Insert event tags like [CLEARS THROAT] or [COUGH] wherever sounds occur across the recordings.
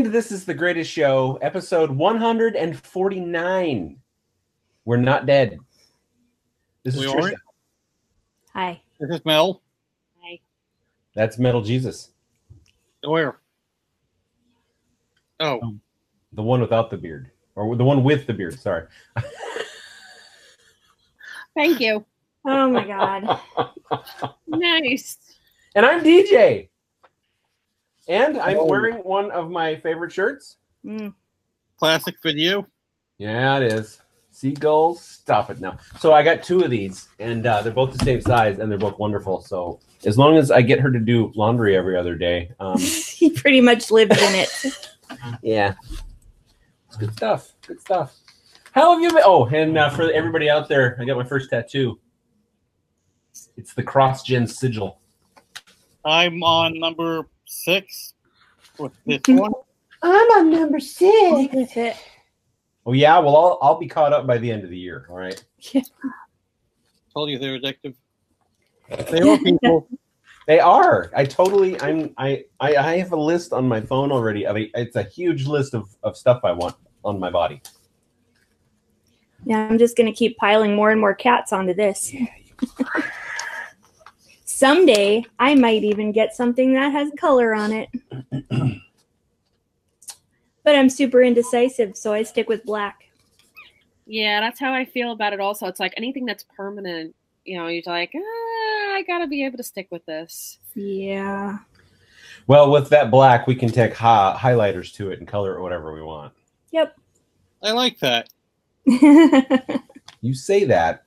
And this is the greatest show, episode 149. We're not dead. This is We Tricia. aren't? Hi. This is Mel. Hi. That's Metal Jesus, Where? Oh, um, the one without the beard, or the one with the beard. Sorry. [LAUGHS] Thank you. Oh my god. [LAUGHS] Nice. And I'm DJ. And I'm Oh. wearing one of my favorite shirts. Mm. classic you. Yeah, it is. Seagulls. Stop it now. So I got two of these, and uh, they're both the same size, and they're both wonderful. So as long as I get her to do laundry every other day, um, [LAUGHS] he pretty much lived in it. [LAUGHS] yeah, it's good stuff. Good stuff. How have you been? Oh, and uh, for everybody out there, I got my first tattoo. It's the CrossGen sigil. I'm on number six with this one. I'm on number six. With it. Oh yeah, well I'll I'll be caught up by the end of the year. All right. [LAUGHS] Told you they're addictive. They are people. They are. I totally. I'm. I. I, I have a list on my phone already. Of a, it's a huge list of, of stuff I want on my body. Yeah, I'm just gonna keep piling more and more cats onto this. Someday I might even get something that has color on it. [CLEARS THROAT] but I'm super indecisive, so I stick with black. Yeah, that's how I feel about it also. It's like anything that's permanent, you know, you're like, ah, I gotta be able to stick with this. Yeah. Well, with that black, we can take hi- highlighters to it and color it whatever we want. Yep. I like that. [LAUGHS] You say that,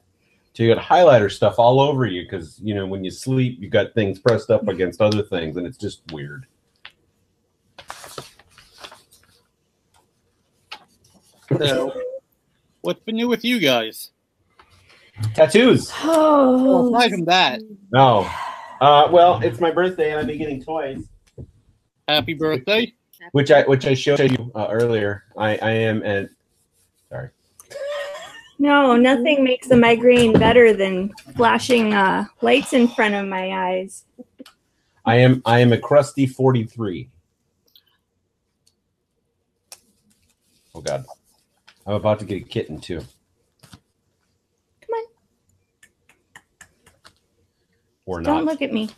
so you got highlighter stuff all over you because you know when you sleep, you got things pressed up against other things, and it's just weird. So, what's been new with you guys? Tattoos. [SIGHS] Well, oh. aside from that, No. Uh, well, it's my birthday, and I've been getting toys. happy birthday. which I which I showed you uh, earlier. I I am at sorry. No, nothing makes a migraine better than flashing uh, lights in front of my eyes. I am I am a crusty forty three. Oh God, I'm about to get a kitten too. Come on. Or not. Don't not. look at me.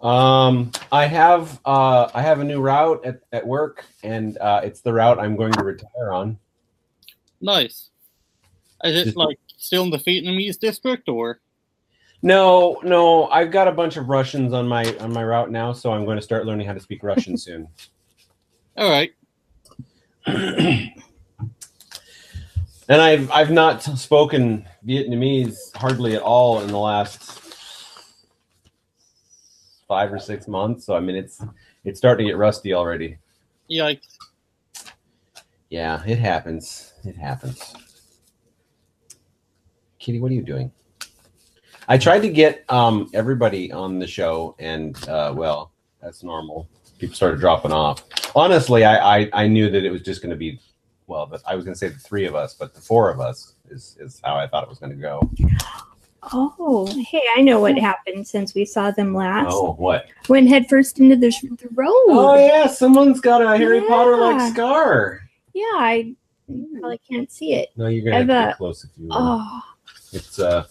Um, I have uh I have a new route at, at work, and uh, it's the route I'm going to retire on. Nice. Is it like still in the Vietnamese district or? No, no, I've got a bunch of Russians on my on my route now, so I'm going to start learning how to speak Russian [LAUGHS] soon. All right. and I've I've not spoken Vietnamese hardly at all in the last five or six months. So I mean, it's it's starting to get rusty already. Yikes. Yeah, it happens. It happens. Kitty, what are you doing? I tried to get um, everybody on the show, and uh, well, that's normal. People started dropping off. Honestly, I I, I knew that it was just going to be, well, the, I was going to say the three of us, but the four of us is is how I thought it was going to go. Oh, hey, I know what happened since we saw them last. Oh, what? Went headfirst into the, sh- the road. Oh yeah, someone's got a Harry Potter like scar. Yeah, I probably can't see it. No, you're gonna have to get uh, close if you. will. Oh, It's uh,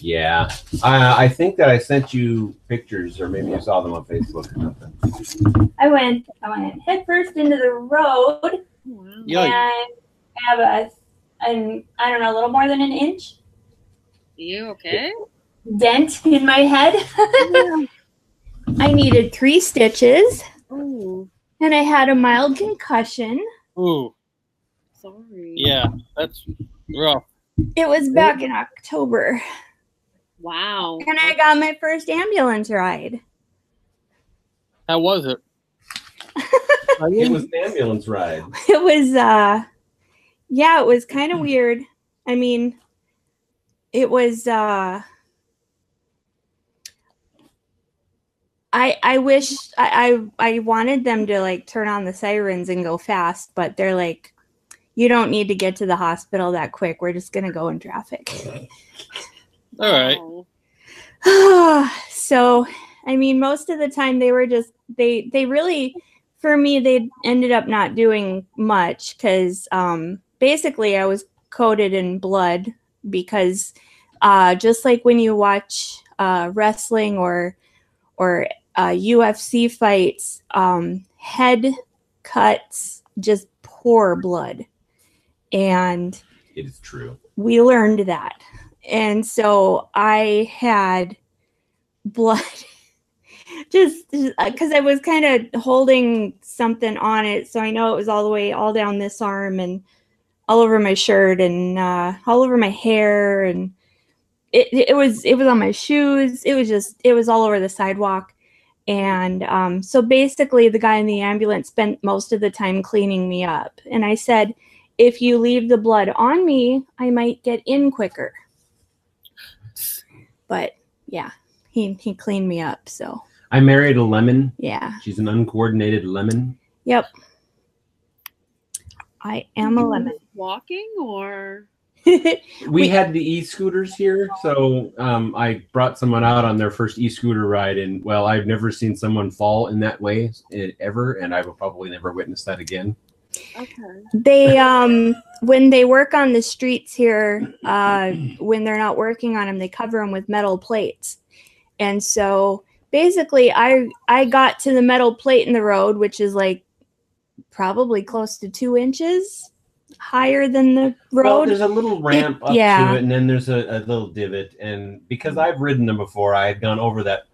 yeah. I I think that I sent you pictures, or maybe you saw them on Facebook or something. I went I went headfirst into the road Wow. Yikes. and I have a an I don't know a little more than an inch You okay? dent in my head. [LAUGHS] I needed three stitches Oh, and I had a mild concussion. Ooh. sorry. Yeah. That's rough. It was back in October. Wow. And I got my first ambulance ride. How was it? [LAUGHS] It was an ambulance ride. It was uh yeah, it was kind of weird. I mean, it was uh I I wish I, I I wanted them to like turn on the sirens and go fast, but they're like you don't need to get to the hospital that quick. We're just gonna go in traffic. [LAUGHS] All right. [SIGHS] So I mean most of the time they were just they they really for me, they ended up not doing much because um, basically I was coated in blood because uh, just like when you watch uh, wrestling or or uh, UFC fights, um, head cuts just pour blood, and It is true. we learned that. And so I had blood [LAUGHS] just because I was kind of holding something on it. So I know it was all the way all down this arm and all over my shirt and uh, all over my hair. And it, it was, it was on my shoes. It was just, it was all over the sidewalk. And um, so basically, the guy in the ambulance spent most of the time cleaning me up. And I said, if you leave the blood on me, I might get in quicker. But yeah, he he cleaned me up. So I married a lemon. yeah, She's an uncoordinated lemon. yep. I am a lemon. Walking or [LAUGHS] We, We- had the e-scooters here, so um, I brought someone out on their first e-scooter ride, and well, I've never seen someone fall in that way eh, ever, and I will probably never witness that again. Okay. they um when they work on the streets here, uh, when they're not working on them, they cover them with metal plates, and so basically, I I got to the metal plate in the road, which is like probably close to two inches higher than the Well, road. there's a little ramp up yeah. to it, and then there's a, a little divot. And because I've ridden them before, I had gone over that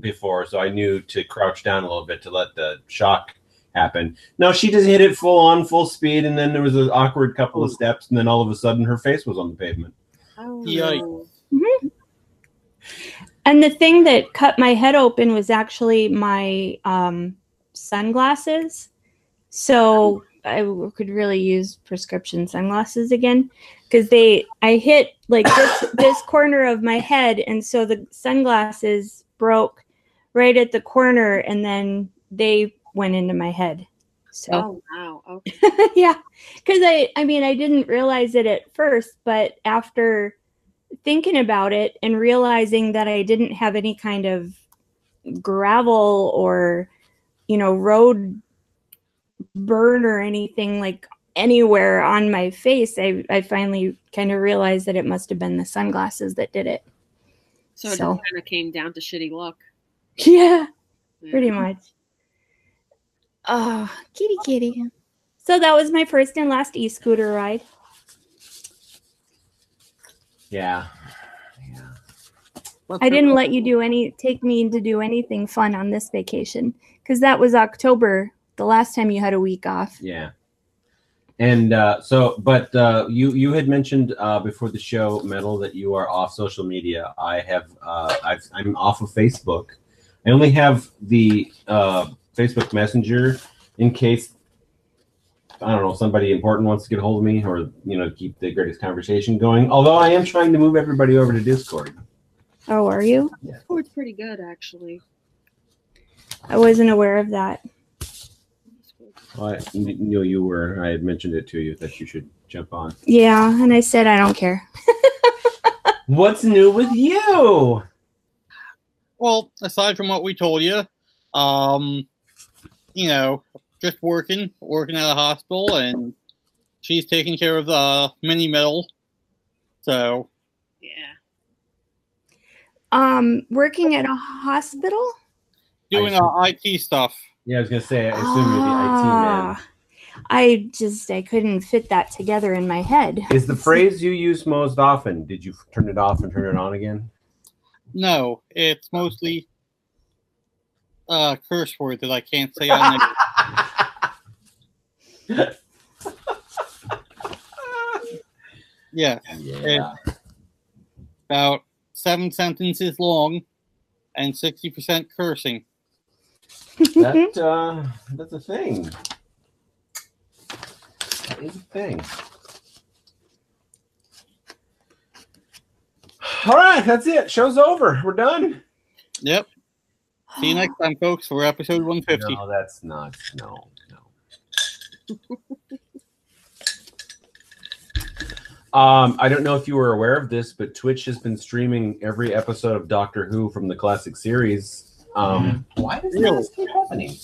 before, so I knew to crouch down a little bit to let the shock happen. No, she just hit it full on, full speed, and then there was an awkward couple of steps, and then all of a sudden her face was on the pavement. Oh, Yikes. And the thing that cut my head open was actually my um, sunglasses. So I could really use prescription sunglasses again because they I hit like this this corner of my head, and so the sunglasses broke right at the corner, and then they went into my head. So Oh wow. Okay. [LAUGHS] yeah because i i mean i didn't realize it at first but after thinking about it and realizing that i didn't have any kind of gravel or you know road burn or anything like anywhere on my face i i finally kind of realized that it must have been the sunglasses that did it So it kind of came down to shitty luck. [LAUGHS] yeah Yeah. pretty much oh kitty kitty so that was my first and last e-scooter ride Yeah. Yeah. I didn't let you do any take me to do anything fun on this vacation because that was October, the last time you had a week off. Yeah. And uh, so, but uh, you you had mentioned uh, before the show, Metal, that you are off social media. I have uh, I've, I'm off of Facebook. I only have the uh, Facebook Messenger in case I don't know somebody important wants to get a hold of me or you know keep the greatest conversation going. Although I am trying to move everybody over to Discord. Oh, are you? Oh, it's pretty good actually. I wasn't aware of that. Well, I knew you were. I had mentioned it to you that you should jump on. Yeah, and I said I don't care. [LAUGHS] What's new with you? Well, aside from what we told you, um, you know, just working, working at a hospital, and she's taking care of the mini metal. So Yeah. Um, working at a hospital. doing I our IT stuff. Yeah, I was gonna say. I assume you're the IT man. Ah, I just I couldn't fit that together in my head. Is the phrase you use most often? Did you turn it off and turn it on again? No, it's mostly uh curse word that I can't say on the [LAUGHS] yeah, yeah. about seven sentences long and sixty percent cursing. That uh, that's a thing. That is a thing. All right, that's it. Show's over. We're done. Yep. See you next time, folks, for episode one fifty. No, that's not. No, no. [LAUGHS] Um, I don't know if you were aware of this, but Twitch has been streaming every episode of Doctor Who from the classic series. Um, why does Really? this keep happening?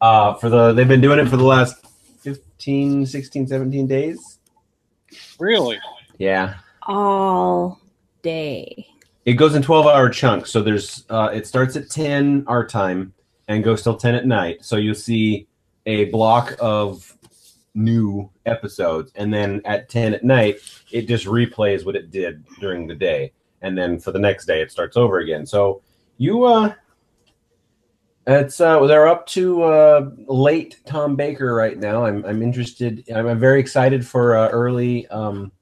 Uh, for the they've been doing it for the last 15, 16, 17 days. Really? Yeah. All day. It goes in 12 hour chunks. So there's uh, it starts at 10 our time and goes till 10 at night. So you'll see a block of new episodes and then at 10 at night it just replays what it did during the day and then for the next day it starts over again. So you uh it's uh they're up to uh late Tom Baker right now. I'm I'm interested I'm, I'm very excited for uh, early um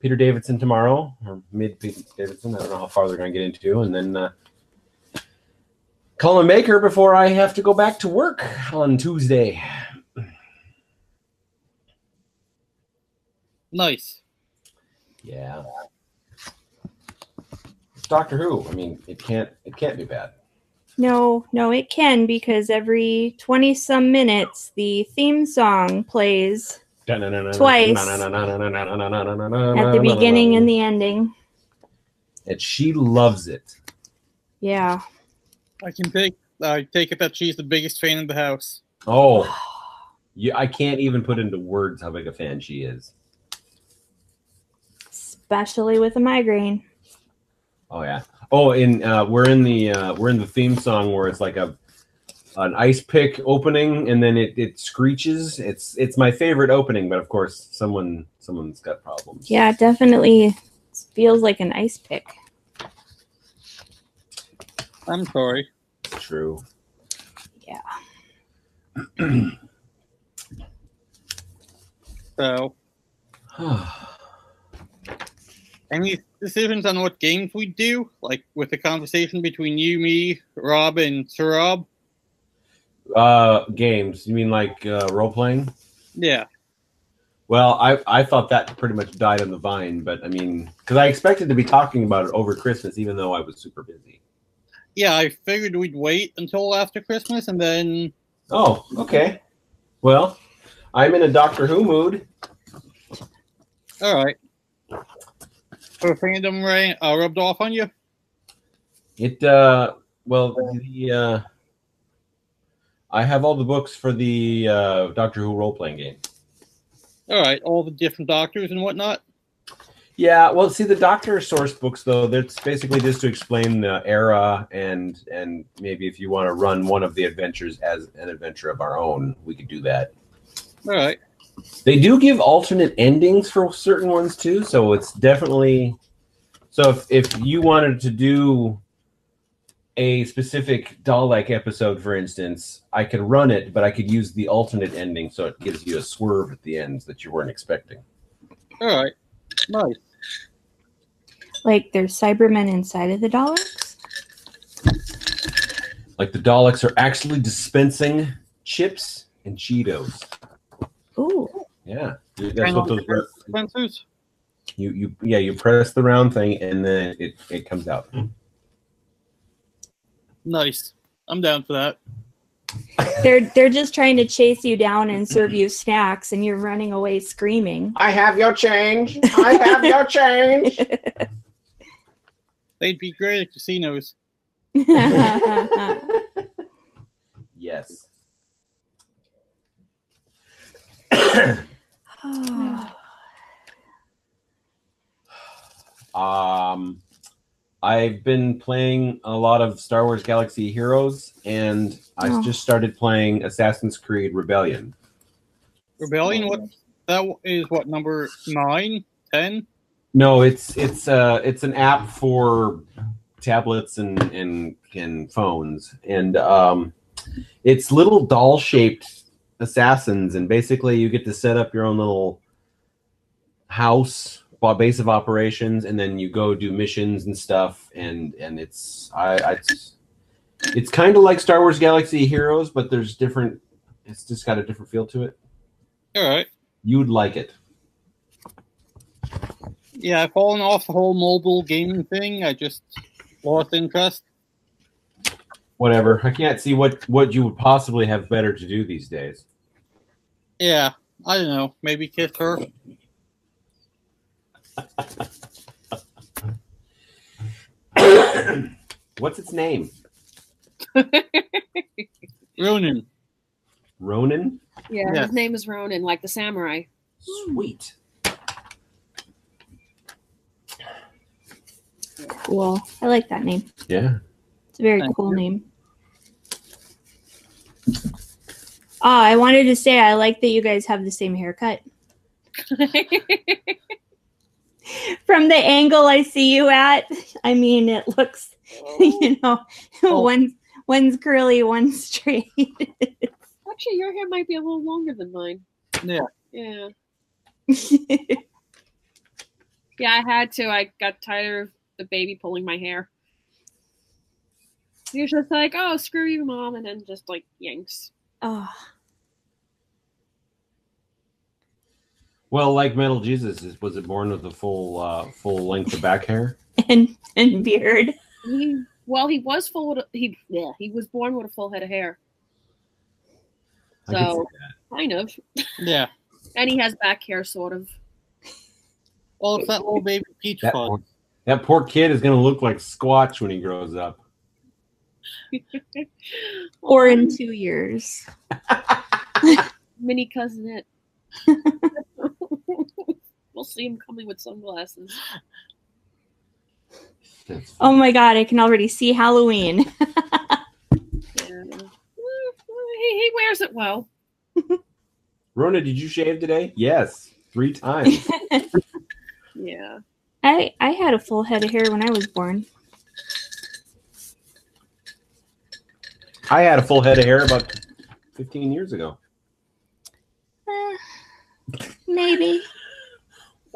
Peter Davison tomorrow, or mid Peter Davison. I don't know how far they're going to get into, and then uh, Colin Baker before I have to go back to work on Tuesday. Nice. Yeah, it's Doctor Who. I mean, it can't it can't be bad. No, no, it can because every 20 some minutes the theme song plays Twice. at at the beginning and the ending. and she loves it. Yeah. I can take I take it that she's the biggest fan in the house. Oh, yeah, I can't even put into words how big a fan she is. Especially with a migraine. Oh yeah. Oh, in uh, we're in the uh, we're in the theme song where it's like a an ice pick opening and then it, it screeches. It's it's my favorite opening, but of course someone someone's got problems. Yeah, it definitely feels like an ice pick. I'm sorry. True. Yeah. [CLEARS THROAT] So [SIGHS] any decisions on what games we do? Like with the conversation between you, me, Rob, and Sir Rob? Uh, games. You mean like uh, role playing? Yeah. Well, I I thought that pretty much died on the vine, but I mean, because I expected to be talking about it over Christmas, even though I was super busy. Yeah, I figured we'd wait until after Christmas and then Oh, okay. Well, I'm in a Doctor Who mood. alright. So fandom Ray uh, rubbed off on you? It uh well the uh I have all the books for the uh Doctor Who role playing game. Alright, all the different doctors and whatnot. Yeah, well see the Doctor source books though, that's basically just to explain the era and and maybe if you want to run one of the adventures as an adventure of our own, we could do that. Alright. They do give alternate endings for certain ones too, so it's definitely so if, if you wanted to do a specific Dalek episode, for instance, I could run it, but I could use the alternate ending so it gives you a swerve at the ends that you weren't expecting. Alright. Nice. Like there's Cybermen inside of the Daleks. Like the Daleks are actually dispensing chips and Cheetos. Ooh. Yeah, that's what those were. Spencers? You you yeah you press the round thing and then it it comes out. Nice. I'm down for that. They're they're just trying to chase you down and serve you snacks and you're running away screaming. I have your change. I have your change. They'd be great at casinos. [LAUGHS] Yes. [SIGHS] Um, I've been playing a lot of Star Wars Galaxy Heroes, and I Oh. just started playing Assassin's Creed Rebellion. Rebellion, what that is what number nine, ten? No, it's it's uh it's an app for tablets and and and phones, and um, it's little doll shaped assassins, and basically you get to set up your own little house well, base of operations, and then you go do missions and stuff, and and it's I, I it's, it's kind of like Star Wars Galaxy Heroes, but there's different. It's just got a different feel to it. Alright. You'd like it. Yeah, I've fallen off the whole mobile gaming thing. I just lost interest. whatever. I can't see what what you would possibly have better to do these days. Yeah, I don't know. Maybe kiss her. [COUGHS] What's its name? Ronan. Ronan. Yeah, Yes. his name is Ronan, like the samurai. Sweet. Cool. I like that name. Yeah. It's a very Thank cool name. Ah, I wanted to say I like that you guys have the same haircut. [LAUGHS] From the angle I see you at, I mean, it looks, [LAUGHS] oh. you know, Oh. one's one's curly, one's [LAUGHS] straight. Actually, your hair might be a little longer than mine. Yeah. Yeah. [LAUGHS] Yeah, I had to. I got tired of the baby pulling my hair. He was just like, oh, screw you, mom, and then just like yanks. oh, Well, like Metal Jesus, is was it born with a full uh, full length of back hair? [LAUGHS] and and beard. He, well, he was full. With, he yeah, he was born with a full head of hair, So- kind of, [LAUGHS] Yeah. and he has back hair, sort of. Well, it's that little baby peach That fuzz. poor, that poor kid is going to look like Squatch when he grows up. [LAUGHS] Or in two years. mini cousin it. We'll see him coming with sunglasses. Oh my god, I can already see Halloween. [LAUGHS] Yeah. He, he wears it well. Rona, did you shave today? Yes, three times. [LAUGHS] Yeah. I I had a full head of hair when I was born. I had a full head of hair about 15 years ago. Eh, maybe.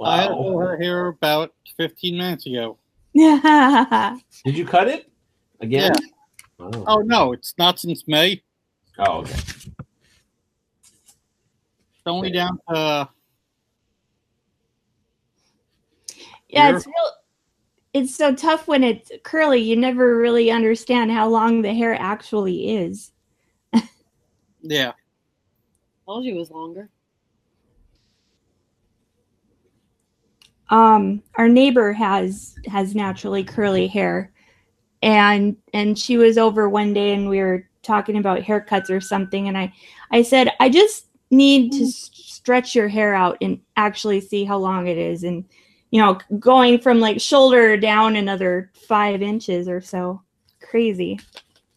I had full her hair about 15 minutes ago. [LAUGHS] Did you cut it again? Oh. Oh, no, it's not since May. Oh, okay. It's only down to. yeah, Here. it's real. It's so tough when it's curly. You never really understand how long the hair actually is. [LAUGHS] Yeah. Told you it was longer. Um, our neighbor has has naturally curly hair, and and she was over one day and we were talking about haircuts or something, and I I said I just need to s- stretch your hair out and actually see how long it is, and you know, going from like shoulder down another five inches or so, crazy.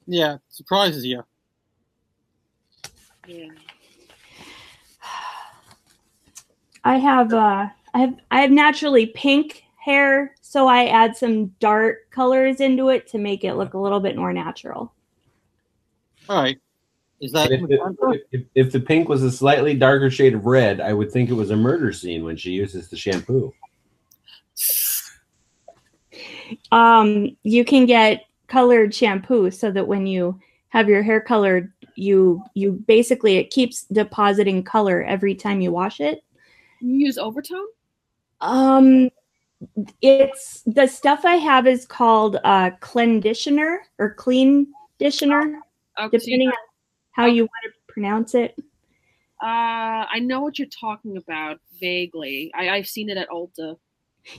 Yeah. Surprises you. Yeah. [SIGHS] I have uh I have I have naturally pink hair, so I add some dark colors into it to make it look a little bit more natural. All right. Is that If, if, if, if the pink was a slightly darker shade of red, I would think it was a murder scene when she uses the shampoo. Um you can get colored shampoo so that when you have your hair colored, you you basically it keeps depositing color every time you wash it. You use overtone? Um it's the stuff I have is called uh clenditioner or clean ditioner, Oh, you depending on how you want to pronounce it. Uh, I know what you're talking about vaguely. I, I've seen it at Ulta.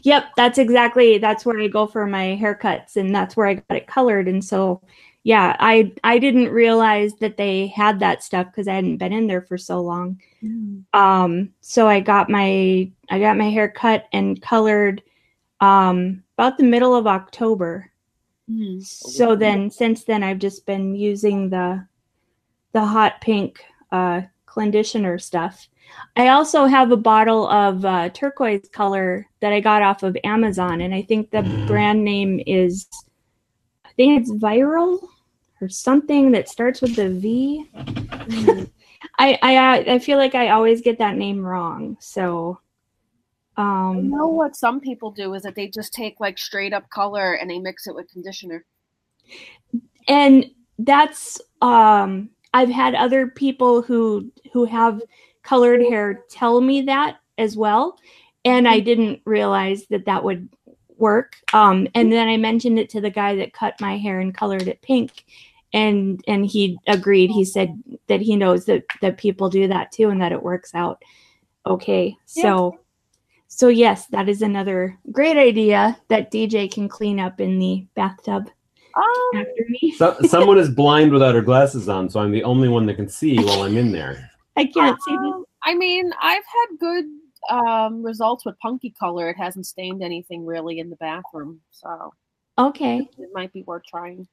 Yep, that's exactly that's where I go for my haircuts and that's where I got it colored and so yeah, I I didn't realize that they had that stuff because I hadn't been in there for so long. Um so I got my I got my hair cut and colored um about the middle of October. Mm. So then since then I've just been using the the hot pink uh conditioner stuff. I also have a bottle of uh, turquoise color that I got off of Amazon, and I think the brand name is, I think it's Viral or something that starts with the V. I I I feel like I always get that name wrong. So, I um, know what some people do is that they just take like straight up color and they mix it with conditioner. and that's um, I've had other people who who have colored hair tell me that as well, and I didn't realize that that would work. Um, and then I mentioned it to the guy that cut my hair and colored it pink, and and he agreed. He said that he knows that that people do that too, and that it works out okay. So. So yes, that is another great idea that DJ can clean up in the bathtub. Um, after me. So, someone is blind without her glasses on, so I'm the only one that can see while I'm in there. I can't see this. um, I mean, I've had good um, results with punky color. It hasn't stained anything really in the bathroom, so Okay. it might be worth trying.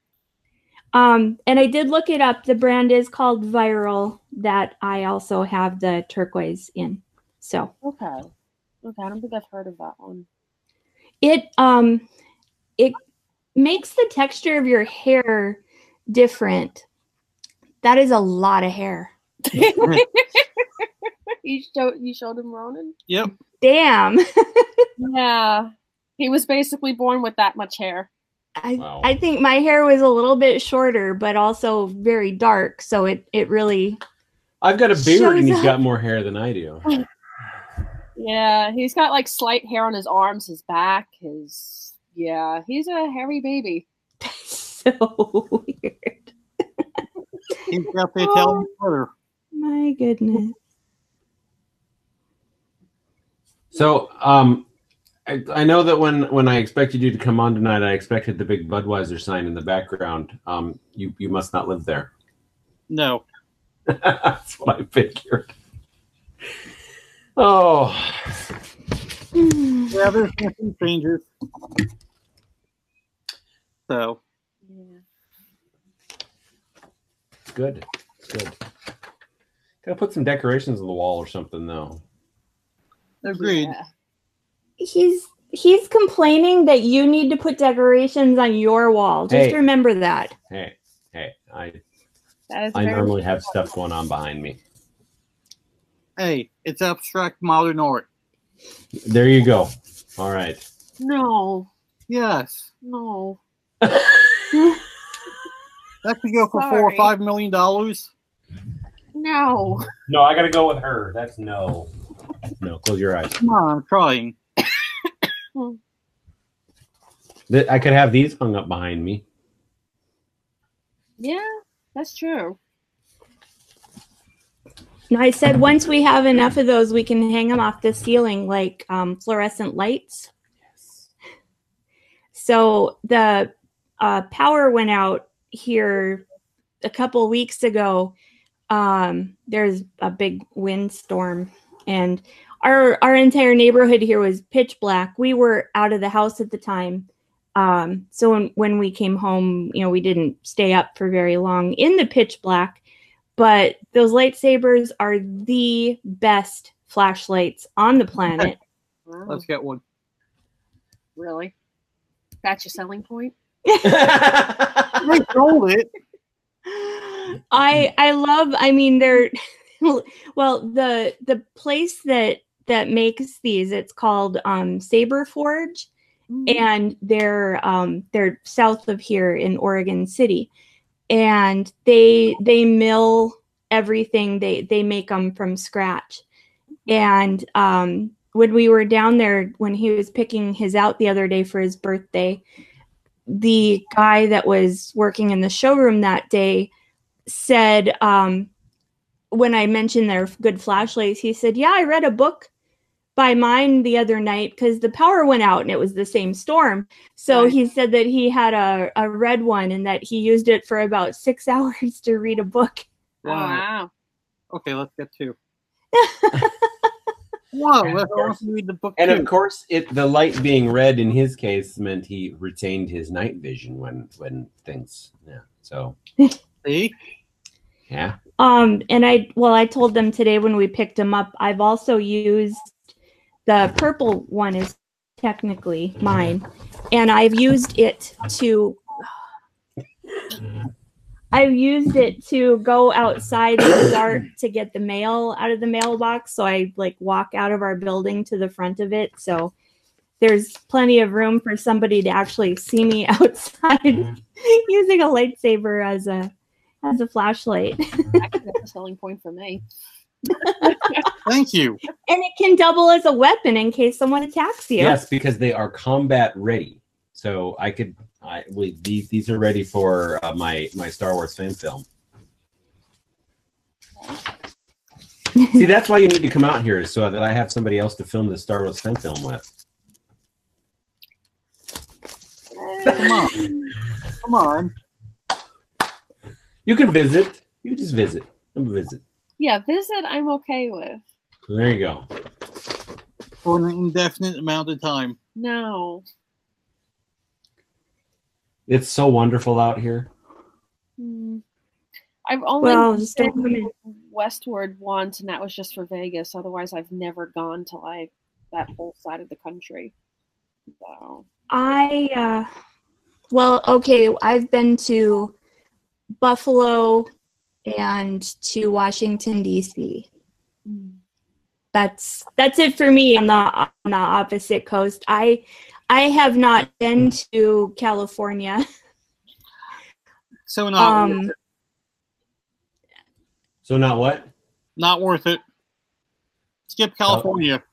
Um, and I did look it up. The brand is called Viral. That I also have the turquoise in. So Okay. Okay, I don't think I've heard of that one. it um it makes the texture of your hair different. That is a lot of hair. [LAUGHS] [LAUGHS] you showed you showed him Ronan. Yep. Damn. [LAUGHS] Yeah, he was basically born with that much hair. I, Wow. I think my hair was a little bit shorter, but also very dark. So it, it really I've got a beard and he's up. got more hair than I do. [LAUGHS] Yeah, he's got like slight hair on his arms, his back, his yeah, he's a hairy baby. [LAUGHS] so weird. He's got the Italian brother. My goodness. So, um, I, I know that when when I expected you to come on tonight, I expected the big Budweiser sign in the background. Um, you you must not live there. No. [LAUGHS] That's what I figured. Oh, Yeah, there's nothing changes. So Yeah. good, good. Gotta put some decorations on the wall or something, though. Agreed. Yeah. He's he's complaining that you need to put decorations on your wall. Just Hey. remember that. Hey, hey, I That is I normally have stuff going on behind me. Hey, it's abstract modern art. There you go. All right. no, Yes. no. [LAUGHS] That could go for four or five million dollars. No. No, I gotta go with her. That's no. No, close your eyes. Come on, I'm trying. Th- I could have these hung up behind me. Yeah, that's true. No, I said once we have enough of those, we can hang them off the ceiling like um, fluorescent lights. Yes. So the uh, power went out here a couple weeks ago. Um, there's a big windstorm, and our our entire neighborhood here was pitch black. We were out of the house at the time. Um, so when, when we came home, you know, we didn't stay up for very long in the pitch black but those lightsabers are the best flashlights on the planet. [LAUGHS] Wow. Let's get one. Really? That's your selling point? [LAUGHS] [LAUGHS] I sold it. I I love I mean they're well the the place that that makes these it's called um Saber Forge. And they're um they're south of here in Oregon City. And they they mill everything. They they make them from scratch. And um when we were down there when he was picking his out the other day for his birthday the guy that was working in the showroom that day said um when I mentioned their good flashlights, he said, Yeah, I read a book by mine the other night because the power went out and it was the same storm. So Right. he said that he had a, a red one and that he used it for about [LAUGHS] six hours to read a book. Oh, wow. Okay, let's get two. [LAUGHS] Wow, let's also read the book And too. of course, it the light being red in his case meant he retained his night vision when when things. Yeah. So [LAUGHS] See? Yeah. Um, and I, well, I told them today when we picked them up, I've also used the purple one is technically mine, and I've used it to. I've used it to go outside in the dark to get the mail out of the mailbox. So I like walk out of our building to the front of it. So there's plenty of room for somebody to actually see me [LAUGHS] outside using a lightsaber as a as a flashlight. [LAUGHS] That could a selling point for me. [LAUGHS] Thank you. And it can double as a weapon in case someone attacks you. Yes, because they are combat ready. So I could. I we, these these are ready for uh, my my Star Wars fan film. [LAUGHS] See, that's why you need to come out here, so that I have somebody else to film the Star Wars fan film with. Come on. Come on. You can visit. You just visit. Come visit. Yeah, visit. I'm okay with. There you go. For an indefinite amount of time. No. It's so wonderful out here. Hmm. I've only Well, just been westward once, and that was just for Vegas. Otherwise, I've never gone to like that whole side of the country. So I uh well, okay, I've been to Buffalo and to Washington DC. That's that's it for me on the on the opposite coast. I I have not been to California. So not Um worth it. So not what? Not worth it. Skip California.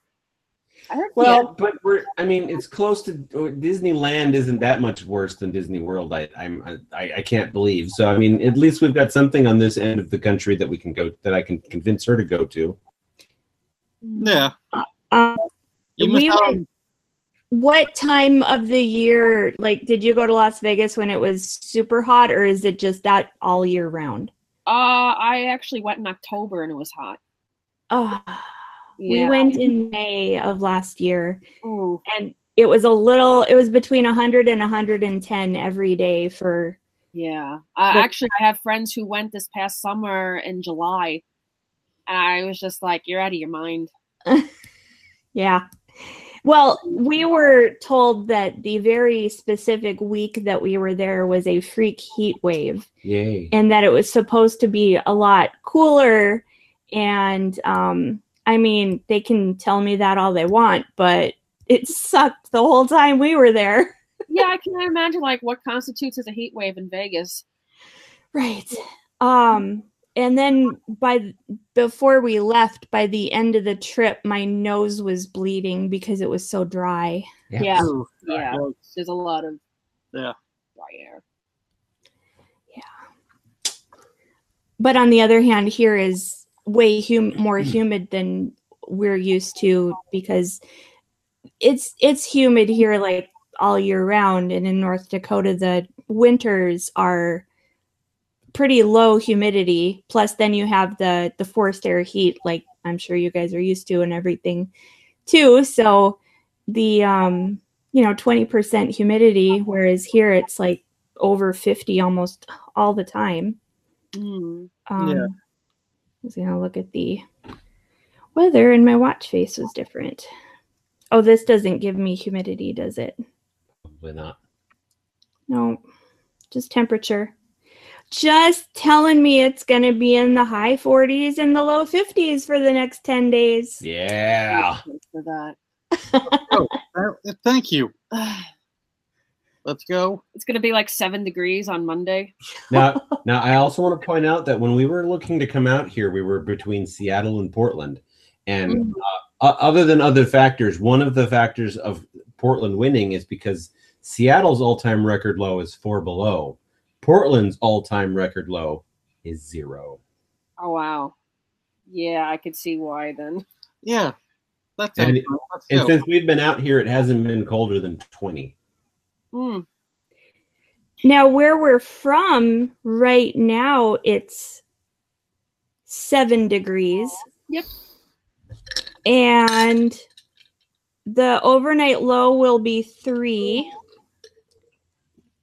I heard Well, but we're. I mean, it's close to Disneyland. Isn't that much worse than Disney World? I, I'm. I, I can't believe. So I mean, at least we've got something on this end of the country that we can go. That I can convince her to go to. Yeah. um, We went- what time of the year like did you go to Las Vegas when it was super hot or is it just that all year round? Uh, I actually went in October and it was hot. Oh, we went in May of last year Ooh. and it was a little it was between 100 and 110 every day for Yeah. Uh, But- actually, I have friends who went this past summer in July. And I was just like, you're out of your mind. [LAUGHS] yeah well we were told that the very specific week that we were there was a freak heat wave Yay! and that it was supposed to be a lot cooler and um i mean they can tell me that all they want but it sucked the whole time we were there [LAUGHS] yeah, I can't imagine like what constitutes as a heat wave in Vegas. Right. Um and then by before we left by the end of the trip my nose was bleeding because it was so dry. Yeah. Ooh, Yeah. well, There's a lot of Yeah. dry air. Yeah. But on the other hand here is way hum- [CLEARS THROAT] more humid than we're used to because it's it's humid here like all year round and in North Dakota the winters are pretty low humidity plus then you have the the forced air heat like I'm sure you guys are used to and everything too so the um you know 20% humidity whereas here it's like over 50 almost all the time Mm. um Yeah. I was gonna look at the weather and my watch face was different oh this doesn't give me humidity does it Probably not. no just temperature just telling me it's going to be in the high 40s and the low 50s for the next 10 days Yeah. Thanks For that. uh, Thank you. [SIGHS] [SIGHS] [SIGHS] Let's go. It's gonna be like seven degrees on Monday. Now, [LAUGHS] now I also want to point out that when we were looking to come out here, we were between Seattle and Portland, and uh, other than other factors, one of the factors of Portland winning is because Seattle's all-time record low is four below. Portland's all-time record low is zero. Oh wow. Yeah, I could see why then. Yeah. That's And- it. Let's And since we've been out here, it hasn't been colder than twenty. Mm. now where we're from right now it's 7 degrees Yep. and the overnight low will be 3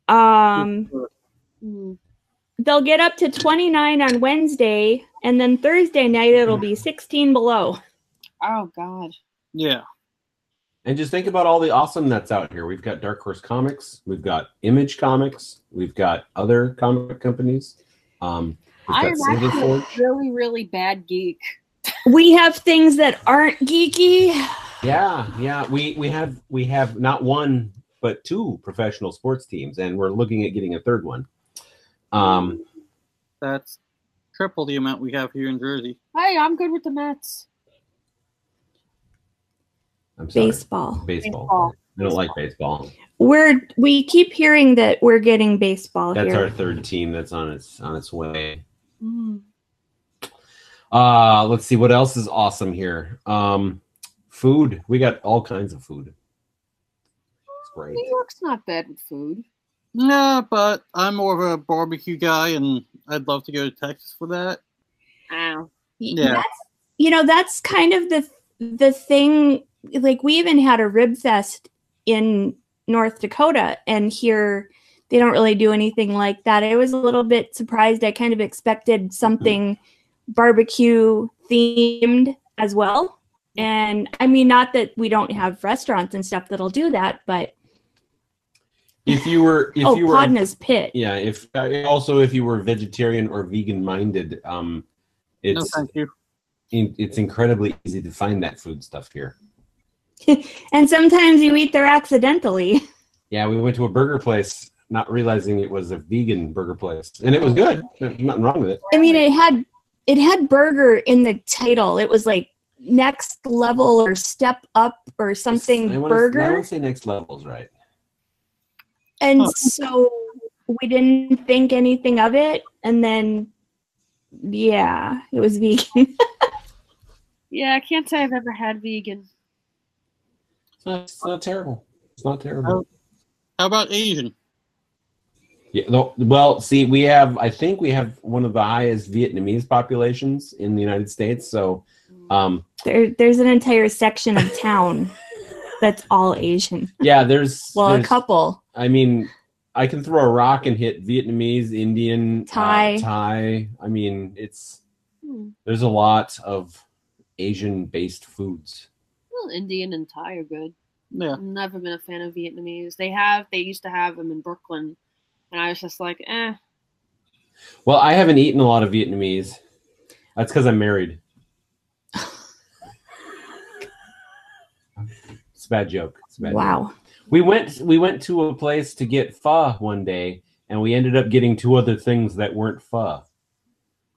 um Mm. they'll get up to 29 on Wednesday, and then Thursday night it'll be 16 below. Oh god. Yeah. And just think about all the awesome that's out here. We've got Dark Horse Comics, we've got Image Comics, we've got other comic companies. Um, I'm actually a really, really bad geek. We have things that aren't geeky. Yeah, yeah. We we have we have not one but two professional sports teams, and we're looking at getting a third one. Um, That's triple the amount we have here in Jersey. Hey, I'm good with the Mets. I'm sorry, Baseball. baseball. Baseball. I don't like baseball. We're we keep hearing that we're getting baseball That's here. our third team that's on its on its way. Mm. Uh let's see what else is awesome here. Um, food. We got all kinds of food. It's great. New York's not bad with food. No, but I'm more of a barbecue guy, and I'd love to go to Texas for that. Wow. Yeah. That's you know, that's kind of the the thing like we even had a rib fest in North Dakota and here they don't really do anything like that. I was a little bit surprised. I kind of expected something barbecue themed as well. And I mean not that we don't have restaurants and stuff that'll do that, but If you were, if oh, you were, Podnah's Pit. yeah. If uh, also if you were vegetarian or vegan minded, um, No, it's thank you. it's incredibly easy to find that food stuff here. [LAUGHS] And sometimes you eat there accidentally. Yeah, we went to a burger place, not realizing it was a vegan burger place, and it was good. There's nothing wrong with it. I mean, it had it had burger in the title. It was like next level or step up or something I wanna, I burger. want to say next levels, right? And Huh. so we didn't think anything of it. And then, yeah, it was vegan. [LAUGHS] Yeah, I can't say I've ever had vegan. It's not, it's not terrible. It's not terrible. How about Asian? Yeah, no, well, see, we have, I think we have one of the highest Vietnamese populations in the United States. So, um, there, there's an entire section of town that's all Asian. yeah, there's, Well, a couple. I mean, I can throw a rock and hit Vietnamese, Indian, uh, Thai. Thai. I mean, it's, Hmm. there's a lot of Asian based foods. Well, Indian and Thai are good. Yeah. I've never been a fan of Vietnamese. They have, they used to have them in Brooklyn, and I was just like, eh. Well, I haven't eaten a lot of Vietnamese. That's because I'm married. it's a bad joke. It's a bad joke. Wow. We went we went to a place to get pho one day, and we ended up getting two other things that weren't pho.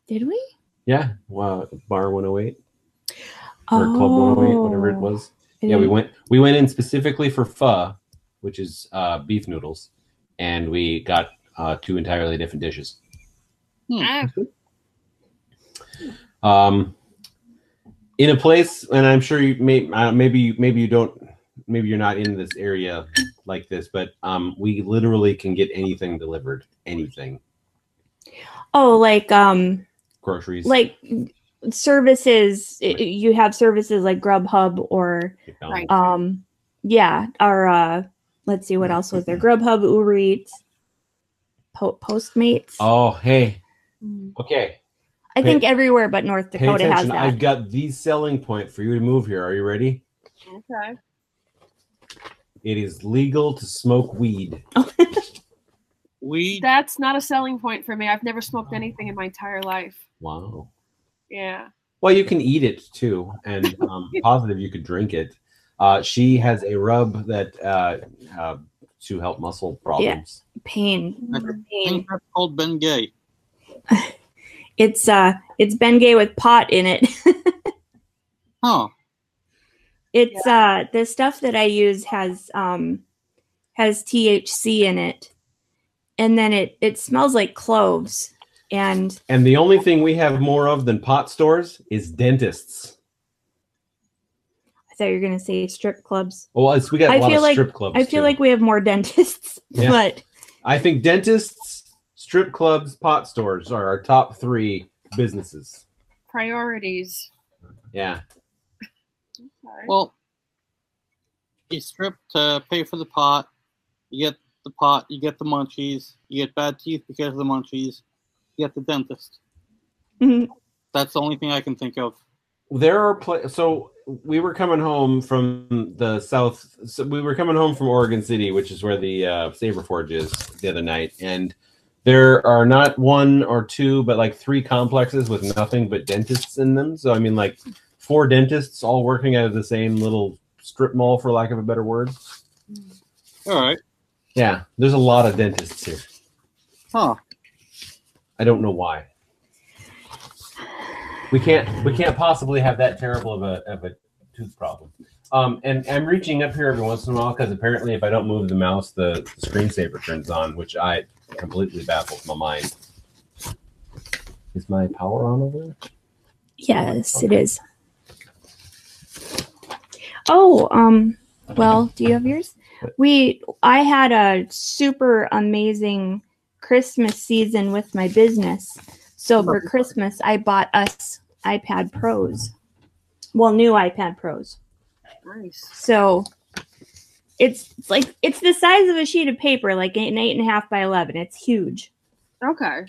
Did we? Yeah, well, bar 108 or club 108, whatever it Oh, was. I Yeah, we went we went in specifically for pho, which is uh, beef noodles, and we got uh, two entirely different dishes. Ah, um, in a place, and I'm sure you may uh, maybe maybe you don't maybe you're not in this area like this, but um, we literally can get anything delivered, anything, Oh, like um, groceries, like services. i- You have services like Grubhub or Right. um, yeah, our uh, let's see what else was there. Grubhub, Uber Eats, po- Postmates. Oh, hey, mm. okay, I think everywhere but North Dakota has that. I've got the selling point for you to move here. Are you ready? okay. It is legal to smoke weed. [LAUGHS] We That's not a selling point for me. I've never smoked anything in my entire life. Wow. Yeah. Well, you can eat it too, and [LAUGHS] um, positive you could drink it. Uh, she has a rub that uh, uh, to help muscle problems. Yeah. Pain, pain. think called Bengay. [LAUGHS] It's uh, it's Bengay with pot in it. [LAUGHS] Huh. It's uh, the stuff that I use has um, has THC in it, and then it it smells like cloves. And And the only thing we have more of than pot stores is dentists. I thought you were gonna say strip clubs. Well, it's, we got a I lot feel of like- strip clubs. I feel too. like we have more dentists, [LAUGHS] Yeah. but I think dentists, strip clubs, pot stores are our top three businesses. Priorities. Yeah. Okay. Well, you strip to pay for the pot. You get the pot. You get the munchies. You get bad teeth because of the munchies. You get the dentist. Mhm. That's the only thing I can think of. there are pla- so we were coming home from the south so we were coming home from oregon city which is where the uh, SaberForge is the other night and there are not one or two but like three complexes with nothing but dentists in them so i mean like four dentists all working out of the same little strip mall for lack of a better word All right. yeah there's a lot of dentists here Huh. I don't know why we can't we can't possibly have that terrible of a of a tooth problem. Um, and I'm reaching up here every once in a while because apparently if I don't move the mouse, the, the screensaver turns on, which I completely baffles my mind. Is my power on over there? yes, it is. Oh, um, well, do you have yours? We I had a super amazing Christmas season with my business. So for Christmas I bought us iPad Pros. Well, new iPad Pros. Nice. So it's, it's like it's the size of a sheet of paper, like an eight and a half by eleven. It's huge. Okay.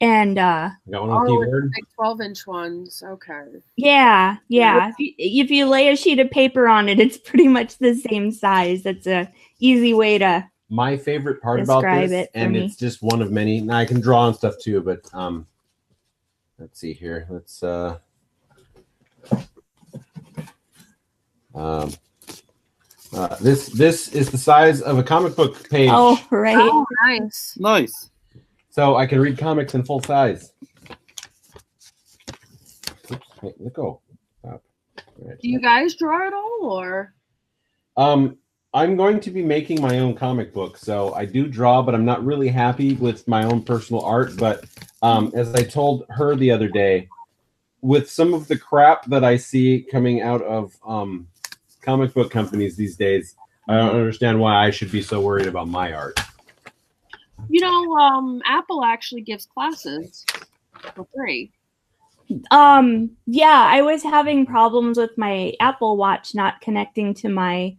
And uh Got one on Oh, keyboard. Big 12 inch ones. Okay. yeah, yeah. If you, if you lay a sheet of paper on it, it's pretty much the same size. That's a easy way to My favorite part about this, it and me. it's just one of many. Now I can draw on stuff too, but um, let's see here. Let's uh, um, uh, this this is the size of a comic book page, Oh, right. Oh, nice. Nice. so I can read comics in full size. Oops, wait, let go. Stop. All right. Do you guys draw at all, or? Um, I'm going to be making my own comic book, so I do draw, but I'm not really happy with my own personal art. But um, as I told her the other day, with some of the crap that I see coming out of um, comic book companies these days, I don't understand why I should be so worried about my art. You know, um, Apple actually gives classes for free. Um, yeah, I was having problems with my Apple Watch not connecting to my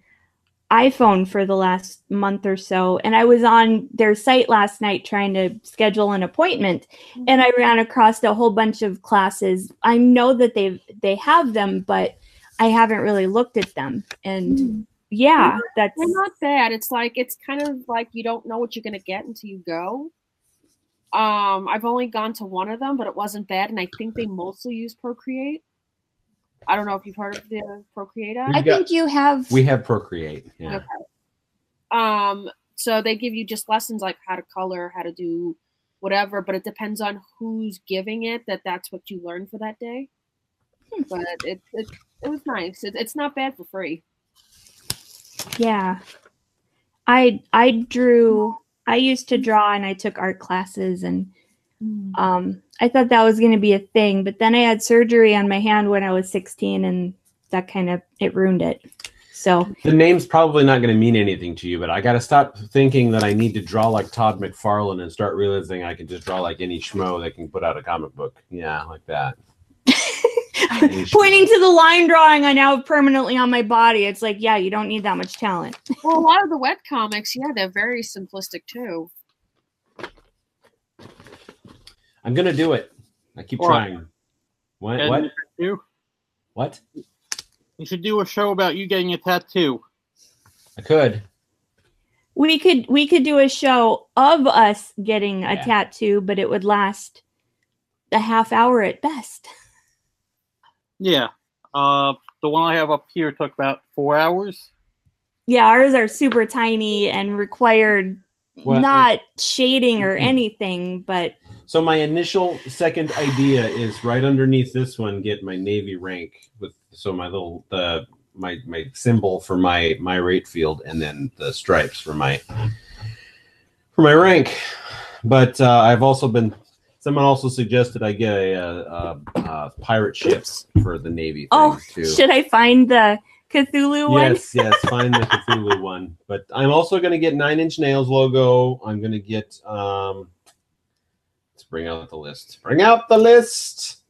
iPhone for the last month or so. And I was on their site last night trying to schedule an appointment and I ran across a whole bunch of classes. I know that they they have them, but I haven't really looked at them. And yeah, that's They're not bad. It's like it's kind of like you don't know what you're gonna get until you go. Um, I've only gone to one of them, but it wasn't bad, and I think they mostly use Procreate. I don't know if you've heard of the Procreate app. I We've got- think you have We have Procreate. Yeah. Okay. Um, so they give you just lessons like how to color, how to do whatever, but it depends on who's giving it. That that's what you learn for that day. Hmm. But it it, it was nice. It, it's not bad for free. Yeah. I I drew I used to draw and I took art classes and um I thought that was going to be a thing, but then I had surgery on my hand when I was 16 and that kind of it ruined it. So, The name's probably not going to mean anything to you, but I got to stop thinking that I need to draw like Todd McFarlane and start realizing I can just draw like any schmo that can put out a comic book. Yeah, like that. [LAUGHS] pointing to the line drawing I now have permanently on my body, it's like, yeah, you don't need that much talent. Well, a lot of the web comics, yeah, they're very simplistic too. I'm gonna do it. I keep What? trying. What? And What? You, should do, What? you should do a show about you getting a tattoo. I could. We could we could do a show of us getting a Yeah. tattoo, but it would last a half hour at best. [LAUGHS] Yeah. Uh, the one I have up here took about four hours. Yeah, ours are super tiny and required Well, not shading or anything, but So my initial second idea is right underneath this one, get my navy rank with so my little the my my symbol for my my rate field, and then the stripes for my for my rank. But uh, I've also been. Someone also suggested I get a, uh uh uh pirate ships for the navy thing oh, too. should I find the Cthulhu one? Yes, yes, find the Cthulhu one. But I'm also going to get Nine Inch Nails logo. I'm going to get. um bring out the list. Bring out the list.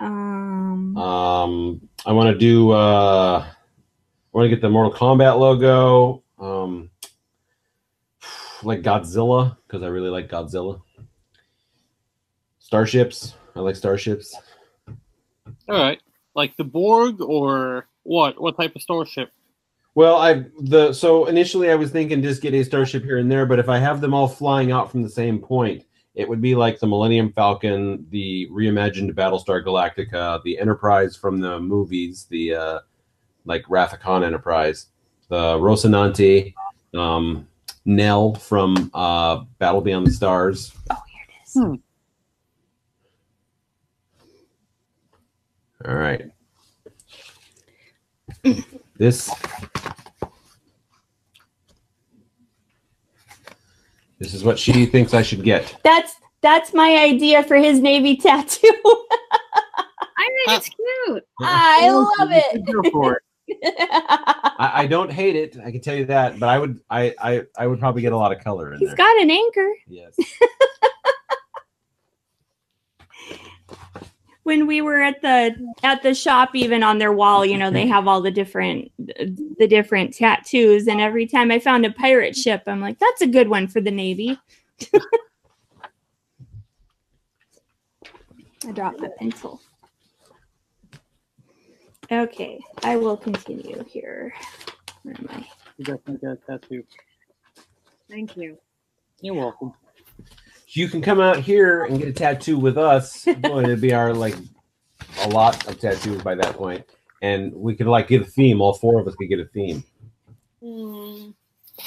Um, Um, I want to do. uh I want to get the Mortal Kombat logo. Um, like Godzilla because I really like Godzilla. Starships. I like starships. All right. Like the Borg or what? What type of starship? Well, I the so initially I was thinking just get a starship here and there, but if I have them all flying out from the same point, it would be like the Millennium Falcon, the reimagined Battlestar Galactica, the Enterprise from the movies, the uh, like Wrath of Khan Enterprise, the Rocinante, um, Nell from uh, Battle Beyond the Stars. oh, here it is. Hmm. All right. This This is what she thinks I should get. That's that's my idea for his navy tattoo. [LAUGHS] I think it's cute. Uh, I oh, love it. it. [LAUGHS] I, I don't hate it. I can tell you that, but I would I I, I would probably get a lot of color in He's there. got an anchor. yes. [LAUGHS] when we were at the at the shop even on their wall you know they have all the different the different tattoos and every time i found a pirate ship i'm like that's a good one for the navy [LAUGHS] i dropped my pencil okay i will continue here where am i You definitely get a tattoo. Thank you. You're welcome. You can come out here and get a tattoo with us. [LAUGHS] Boy, it'd be our like a lot of tattoos by that point. And we could like get a theme. All four of us could get a theme. Mm,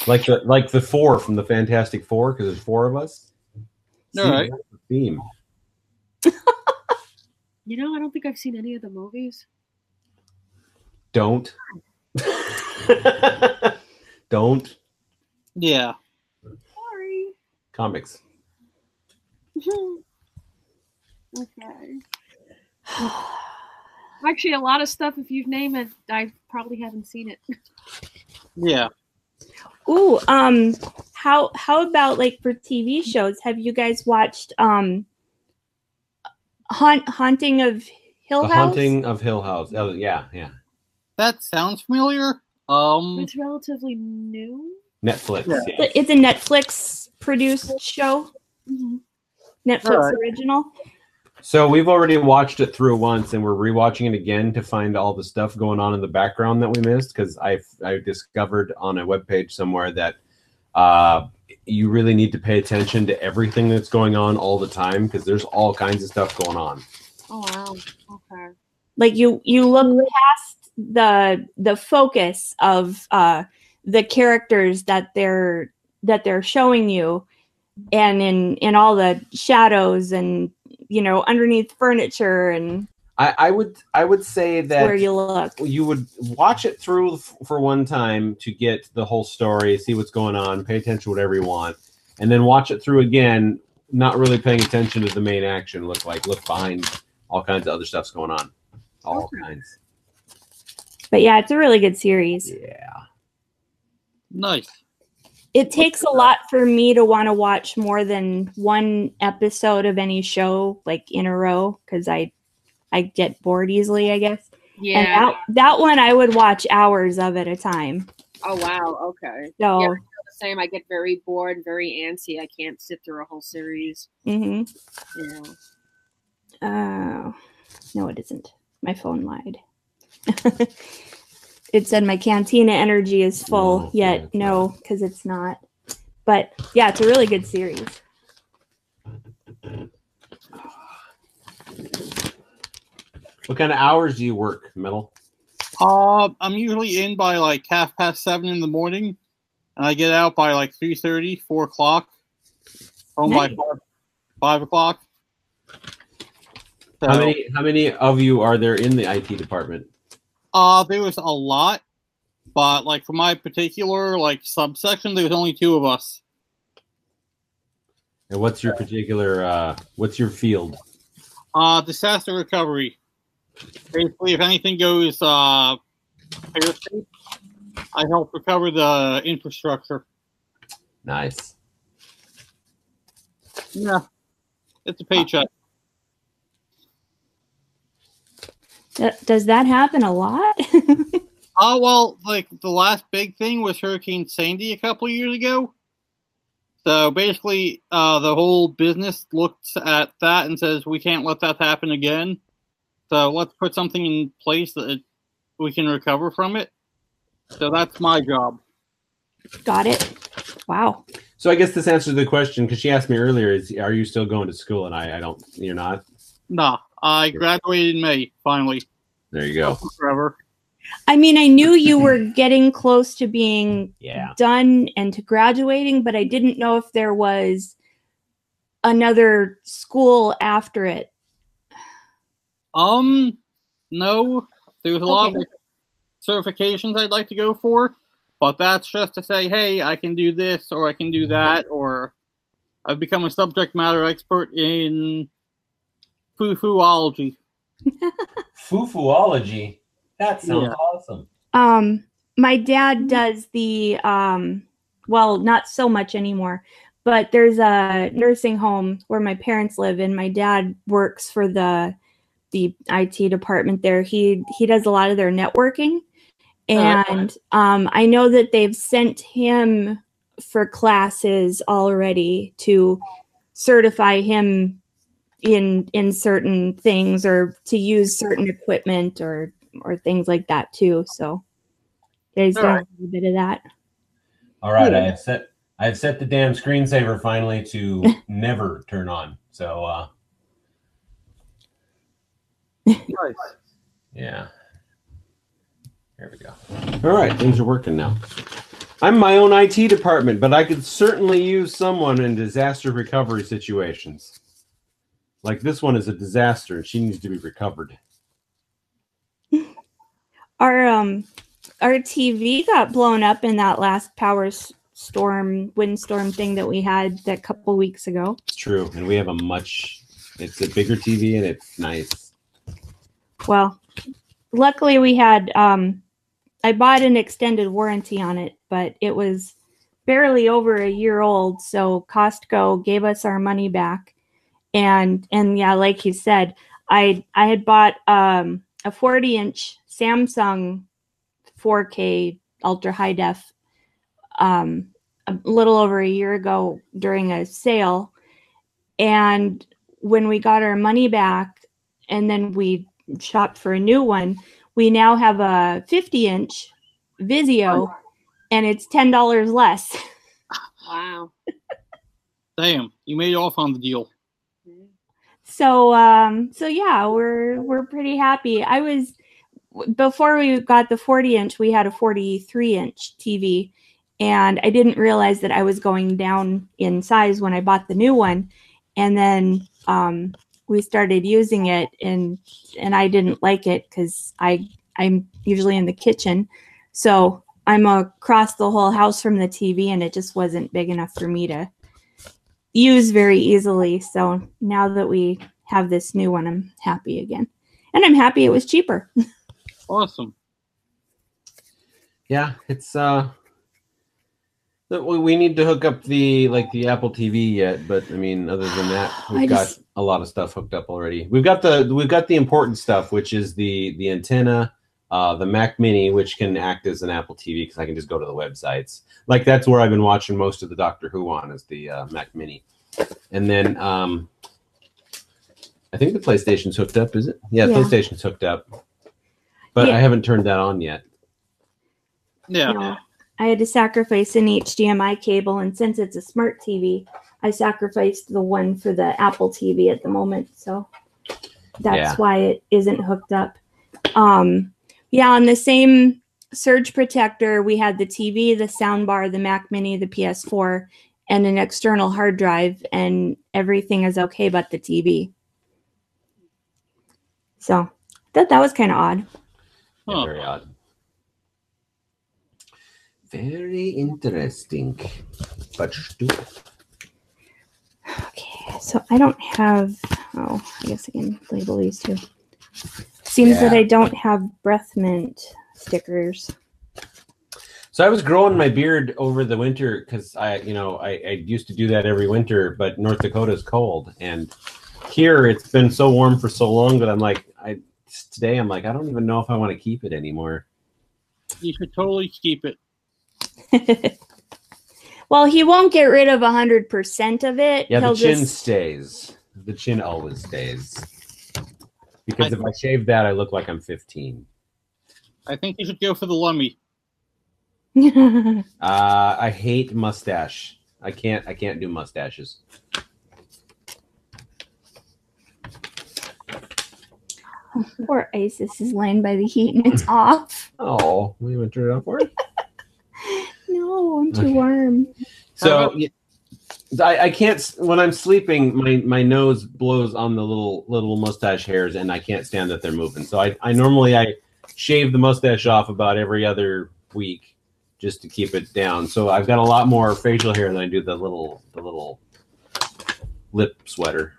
Like the like the four from the Fantastic Four, because there's four of us. All See, right. the Theme. [LAUGHS] you know, I don't think I've seen any of the movies. Don't. [LAUGHS] Don't. Yeah. Sorry. Comics. Okay. Actually, a lot of stuff. If you've named it, I probably haven't seen it. Yeah. Ooh, um, how how about like for TV shows? Have you guys watched um, Haunt Haunting of Hill House? the House? Haunting of Hill House. Oh, yeah, yeah. That sounds familiar. Um It's relatively new. Netflix. Yeah. yeah. It's a Netflix produced show, Mhm. Netflix Alright. original. So we've already watched it through once, and we're rewatching it again to find all the stuff going on in the background that we missed. Because I I discovered on a webpage somewhere that uh, you really need to pay attention to everything that's going on all the time because there's all kinds of stuff going on. Oh wow. Okay. Like you you look past the the focus of uh, the characters that they're that they're showing you, and in in all the shadows and you know underneath furniture and I, I would I would say that where you look. you would watch it through for one time to get the whole story, see what's going on, pay attention to whatever you want, and then watch it through again, not really paying attention to the main action. Look like look behind all kinds of other stuff's going on, all Okay. kinds. But yeah, it's a really good series. Yeah, nice. It takes a lot for me to want to watch more than one episode of any show like in a row because I I get bored easily, I guess. Yeah. And that that one I would watch hours of at a time. oh wow. Okay. So Yeah. Same. I get very bored, very antsy. I can't sit through a whole series. Mm mhm. Yeah. Oh, no, it isn't. My phone lied. [LAUGHS] it said my Cantina energy is full, No, yeah, yet it's no, because it's not. But yeah, it's a really good series. what kind of hours do you work, Metal? Uh, I'm usually in by like half past seven in the morning, and I get out by like 3.30, 4 o'clock. Home Nice. by five, five o'clock. How many how many of you are there in the IT department? Uh, there was a lot, but like for my particular like subsection, there was only two of us. And what's your particular uh, what's your field? Uh, disaster recovery. Basically, if anything goes uh, I help recover the infrastructure. Nice. Yeah, it's a paycheck. Th- Does that happen a lot? [LAUGHS] Oh well, like the last big thing was Hurricane Sandy a couple of years ago. So basically, uh, the whole business looks at that and says we can't let that happen again. So let's put something in place that it, we can recover from it. So that's my job. Got it. Wow. So I guess this answers the question because she asked me earlier: Is are you still going to school? And I, I don't. You're not. Nah, I graduated in May finally. There you go. Forever. I mean, I knew you [CLEARS THROAT] were getting close to being Yeah. done and to graduating, but I didn't know if there was another school after it. Um, no, there's a lot Okay. of certifications I'd like to go for, but that's just to say, hey, I can do this or I can do that, or I've become a subject matter expert in foo-fooology. Foo-fooology. That sounds awesome. Um, my dad does the um well not so much anymore but there's a nursing home where my parents live and my dad works for the the IT department there he he does a lot of their networking and um I know that they've sent him for classes already to certify him in in certain things or to use certain equipment or or things like that too so there's right. a little bit of that All right, I have set I have set the damn screensaver finally to [LAUGHS] never turn on. So uh Nice. yeah. There we go. All right, things are working now. I'm my own IT department, but I could certainly use someone in disaster recovery situations. Like this one is a disaster and she needs to be recovered. [GASPS] our um our tv got blown up in that last power storm windstorm thing that we had that couple weeks ago It's true. And we have a much it's a bigger TV and it's nice. well luckily we had um i bought an extended warranty on it but it was barely over a year old so costco gave us our money back and and yeah like you said i i had bought um a 40 inch samsung 4k ultra high def um a little over a year ago during a sale and when we got our money back and then we shopped for a new one we now have a 50 inch vizio and it's $10 less [LAUGHS] Wow. Damn, you made off on the deal. So um so yeah we're we're pretty happy. I was before we got the 40 inch we had a 43 inch tv and i didn't realize that i was going down in size when i bought the new one. And then um we started using it and and i didn't like it because i i'm usually in the kitchen. So i'm across the whole house from the tv and it just wasn't big enough for me to use very easily. So now that we have this new one, I'm happy again. And I'm happy it was cheaper. [LAUGHS] Awesome. Yeah, it's uh we we need to hook up the like the Apple TV yet, but I mean other than that, [SIGHS] we've I got just- a lot of stuff hooked up already. We've got the we've got the important stuff, which is the the antenna, uh the Mac Mini, which can act as an Apple TV because I can just go to the websites. Like that's where I've been watching most of the Doctor Who on is the uh, Mac Mini. And then um I think the PlayStation's hooked up, is it? Yeah, Yeah. PlayStation's hooked up. But Yeah. I haven't turned that on yet. Yeah. You I had to sacrifice an HDMI cable, and since it's a smart TV, I sacrificed the one for the Apple TV at the moment. So that's Yeah. why it isn't hooked up. Um, yeah, on the same surge protector, we had the TV, the soundbar, the Mac Mini, the PS4, and an external hard drive, and everything is okay but the TV. So that that was kind of odd. Yeah, Huh. very odd. Very interesting. But stupid. Okay, so I don't have. Oh, I guess I can label these two. Seems that I don't have breath mint stickers. So I was growing my beard over the winter because I, you know, I, I used to do that every winter, but North Dakota's cold, and here it's been so warm for so long that I'm like, I today I'm like, I don't even know if I want to keep it anymore. You should totally keep it. [LAUGHS] well, he won't get rid of hundred percent of it. Yeah, He'll the chin just stays. The chin always stays. Because if I shave that, I look like I'm 15. I think you should go for the Lemmy. [LAUGHS] Uh, I hate mustache. I can't. I can't do mustaches. [LAUGHS] Poor Isis is laying by the heat and it's off. Oh, we went turn it off for it. [LAUGHS] No, I'm too Okay. warm. So y- I, I can't. When I'm sleeping, my my nose blows on the little little mustache hairs, and I can't stand that they're moving. So I, I normally I shave the mustache off about every other week just to keep it down. So I've got a lot more facial hair than I do the little the little lip sweater.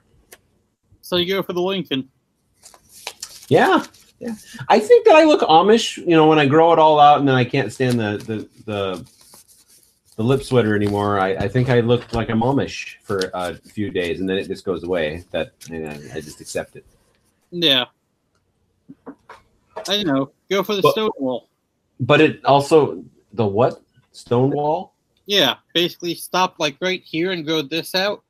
So you go for the Lincoln. Yeah, Yeah, I think that I look Amish, you know, when I grow it all out and then I can't stand the the the, the lip sweater anymore. I, I think I look like I'm Amish for a few days and then it just goes away. That and I, I just accept it. Yeah. I know. Go for the But- stone wall. But it also the what stone wall? Yeah, basically stop like right here and go this out.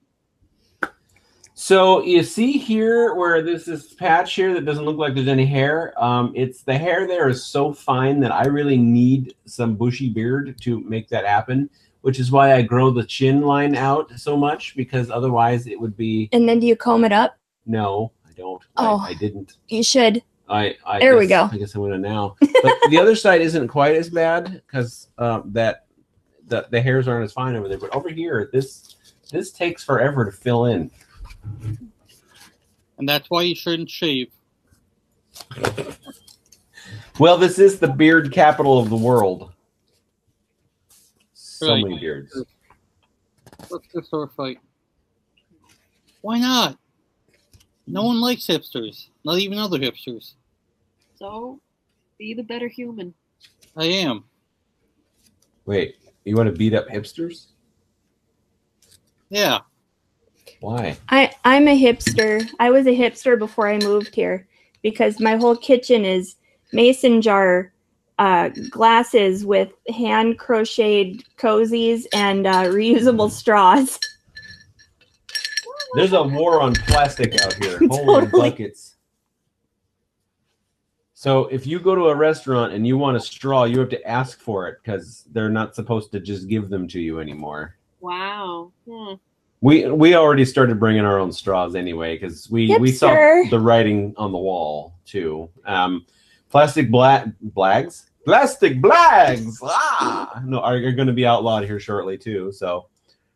So you see here where this is patch here that doesn't look like there's any hair. Um, it's the hair there is so fine that I really need some bushy beard to make that happen. Which is why I grow the chin line out so much because otherwise it would be And then do you comb it up? no. I don't. Oh. I, I didn't. You should. I, I There we go. I guess I'm gonna now. But the other side isn't quite as bad because um, that the the hairs aren't as fine over there. But over here, this this takes forever to fill in. And that's why you shouldn't shave. Well, this is the beard capital of the world. So Right. many beards. Let's go sword fight. Why not? No one likes hipsters. Not even other hipsters. So, be the better human. I am. Wait, you want to beat up hipsters? Yeah. Why? I I'm a hipster. I was a hipster before I moved here because my whole kitchen is mason jar uh, glasses with hand crocheted cozies and uh, reusable straws. There's a war on plastic out here. [LAUGHS] Holy Totally. buckets. So if you go to a restaurant and you want a straw, you have to ask for it because they're not supposed to just give them to you anymore. Wow. Hmm. We we already started bringing our own straws anyway because we we saw Hipster. the writing on the wall too. Um, plastic black blags, plastic blags. [LAUGHS] Ah, no, are, are going to be outlawed here shortly too. So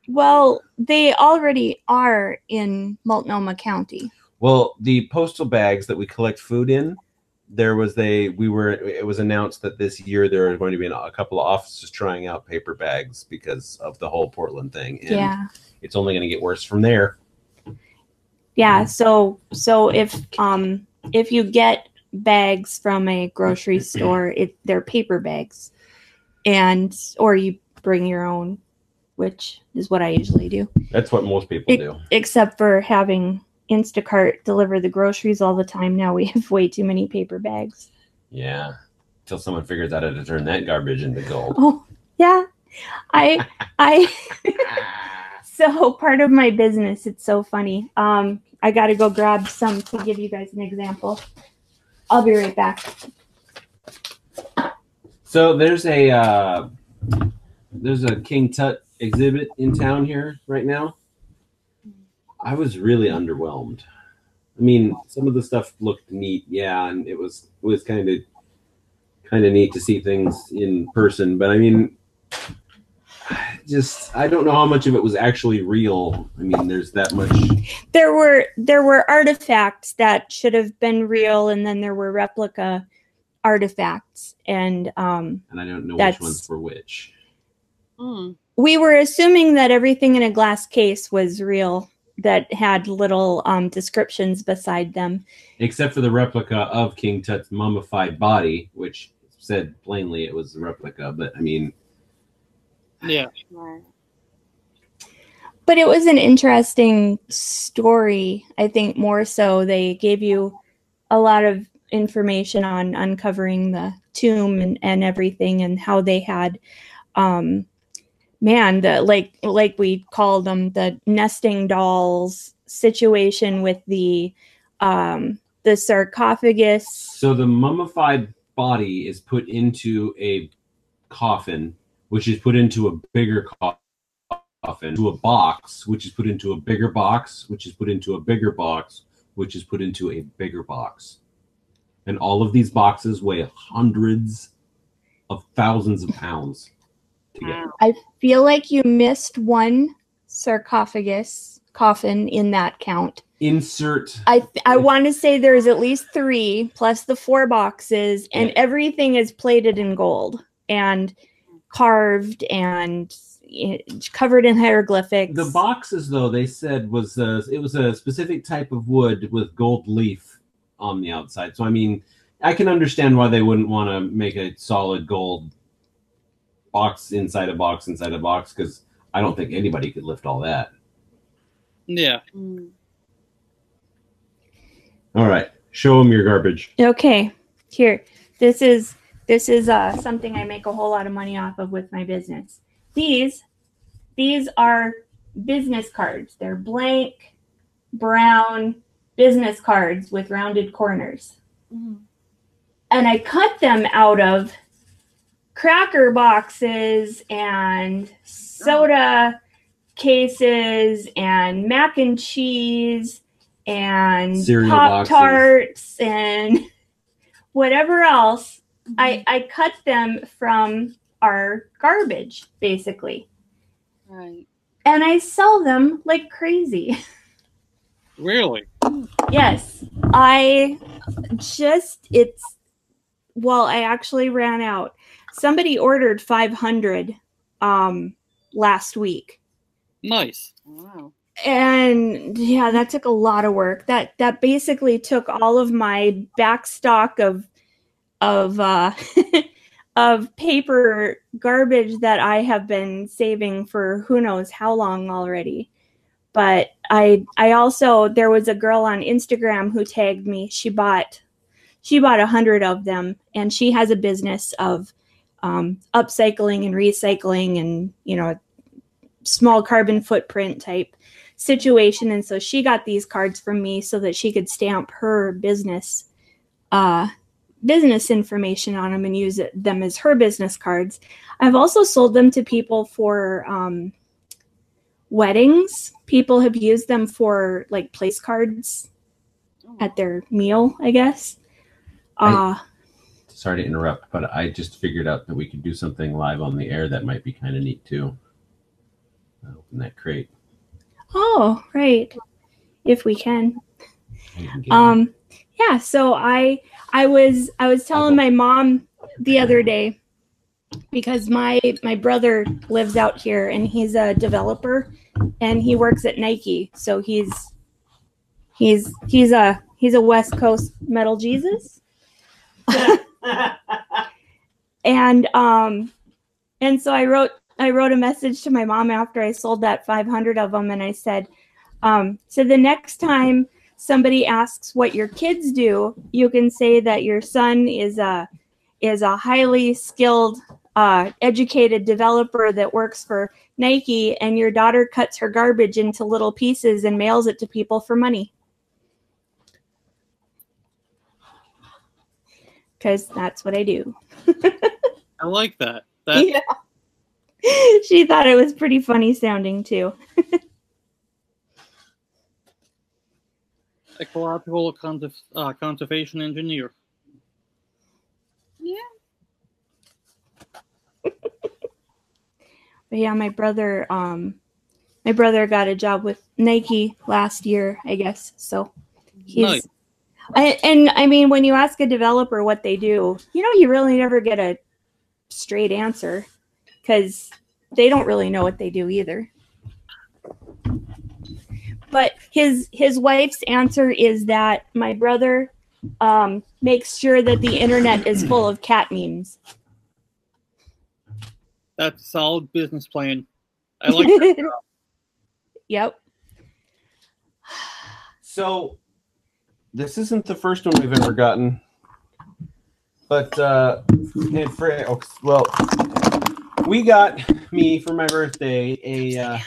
Well, they already are in Multnomah County. Well, the postal bags that we collect food in, there was a we were it was announced that this year there are going to be a couple of offices trying out paper bags because of the whole Portland thing, and yeah. it's only going to get worse from there. Yeah, so so if um if you get bags from a grocery [CLEARS THROAT] store, it they're paper bags. And or you bring your own, which is what I usually do. That's what most people do. Except for having Instacart deliver the groceries all the time now we [LAUGHS] have way too many paper bags. Yeah, until someone figures out how to turn that garbage into gold. Oh, yeah. I I [LAUGHS] so part of my business, it's so funny. Um I got to go grab some to give you guys an example. I'll be right back. So there's a uh, there's a King Tut exhibit in town here right now. I was really underwhelmed. I mean, some of the stuff looked neat, yeah, and it was it was kind of kind of neat to see things in person. But I mean, [SIGHS] just I don't know how much of it was actually real. I mean, there's that much. there were there were artifacts that should have been real and then there were replica artifacts and um and I don't know which ones were which. Hmm. we were assuming that everything in a glass case was real that had little um descriptions beside them Except for the replica of King Tut's mummified body, which said plainly it was a replica. But I mean, Yeah. But it was an interesting story i think more so they gave you a lot of information on uncovering the tomb and, and everything and how they had um man the like like we call them the nesting dolls situation with the um the sarcophagus so the mummified body is put into a coffin, which is put into a bigger co- coffin, to a box, which is put into a bigger box, which is put into a bigger box, which is put into a bigger box. And all of these boxes weigh hundreds of thousands of pounds together. I feel like you missed one sarcophagus coffin in that count. Insert I I want to say there's at least three plus the four boxes, and Yeah. everything is plated in gold and carved and eh, covered in hieroglyphics. The boxes, though, they said was a, it was a specific type of wood with gold leaf on the outside. So I mean, I can understand why they wouldn't want to make a solid gold box inside a box inside a box because I don't think anybody could lift all that. Yeah. Mm. All right, show them your garbage. Okay, here. This is this is uh, something I make a whole lot of money off of with my business. These these are business cards. They're blank brown business cards with rounded corners. Mm. And I cut them out of cracker boxes and soda cases and mac and cheese and Cereal pop tarts and [LAUGHS] whatever else. I, mm-hmm. I cut them from our garbage basically. Right. and i sell them like crazy. [LAUGHS] Really? Mm. yes. I just it's well i actually ran out. Somebody ordered 500 um last week. Nice. Wow. and yeah that took a lot of work. That that basically took all of my back stock of of uh [LAUGHS] of paper garbage that i have been saving for who knows how long already. But i i also there was a girl on instagram who tagged me. She bought she bought a hundred of them and she has a business of um, upcycling and recycling and you know small carbon footprint type situation. And so she got these cards from me so that she could stamp her business uh business information on them and use it, them as her business cards. I've also sold them to people for um weddings. People have used them for like place cards Oh, at their meal i guess uh Sorry to interrupt, but I just figured out that we could do something live on the air that might be kind of neat too. I'll Open that crate. oh right. If we can. Um yeah so i i was i was telling my mom the other day because my my brother lives out here and he's a developer and he works at nike. So he's he's he's a he's a west coast metal jesus [LAUGHS] and um and so i wrote i wrote a message to my mom after i sold that 500 of them and i said um so the next time somebody asks what your kids do you can say that your son is a is a highly skilled uh, educated developer that works for nike and your daughter cuts her garbage into little pieces and mails it to people for money because that's what i do [LAUGHS] I like that. That yeah. [LAUGHS] she thought it was pretty funny sounding too. [LAUGHS] ecological conserv- uh, conservation engineer. Yeah. But yeah, my brother, um, my brother got a job with Nike last year, I guess. So he's, Nice. I, and I mean, when you ask a developer what they do, you know, you really never get a straight answer because they don't really know what they do either. But his his wife's answer is that my brother um, makes sure that the internet is full of cat memes. That's a solid business plan. I like that. [LAUGHS] yep. So, this isn't the first one we've ever gotten, but uh, and for, oh, well, we got me for my birthday a uh,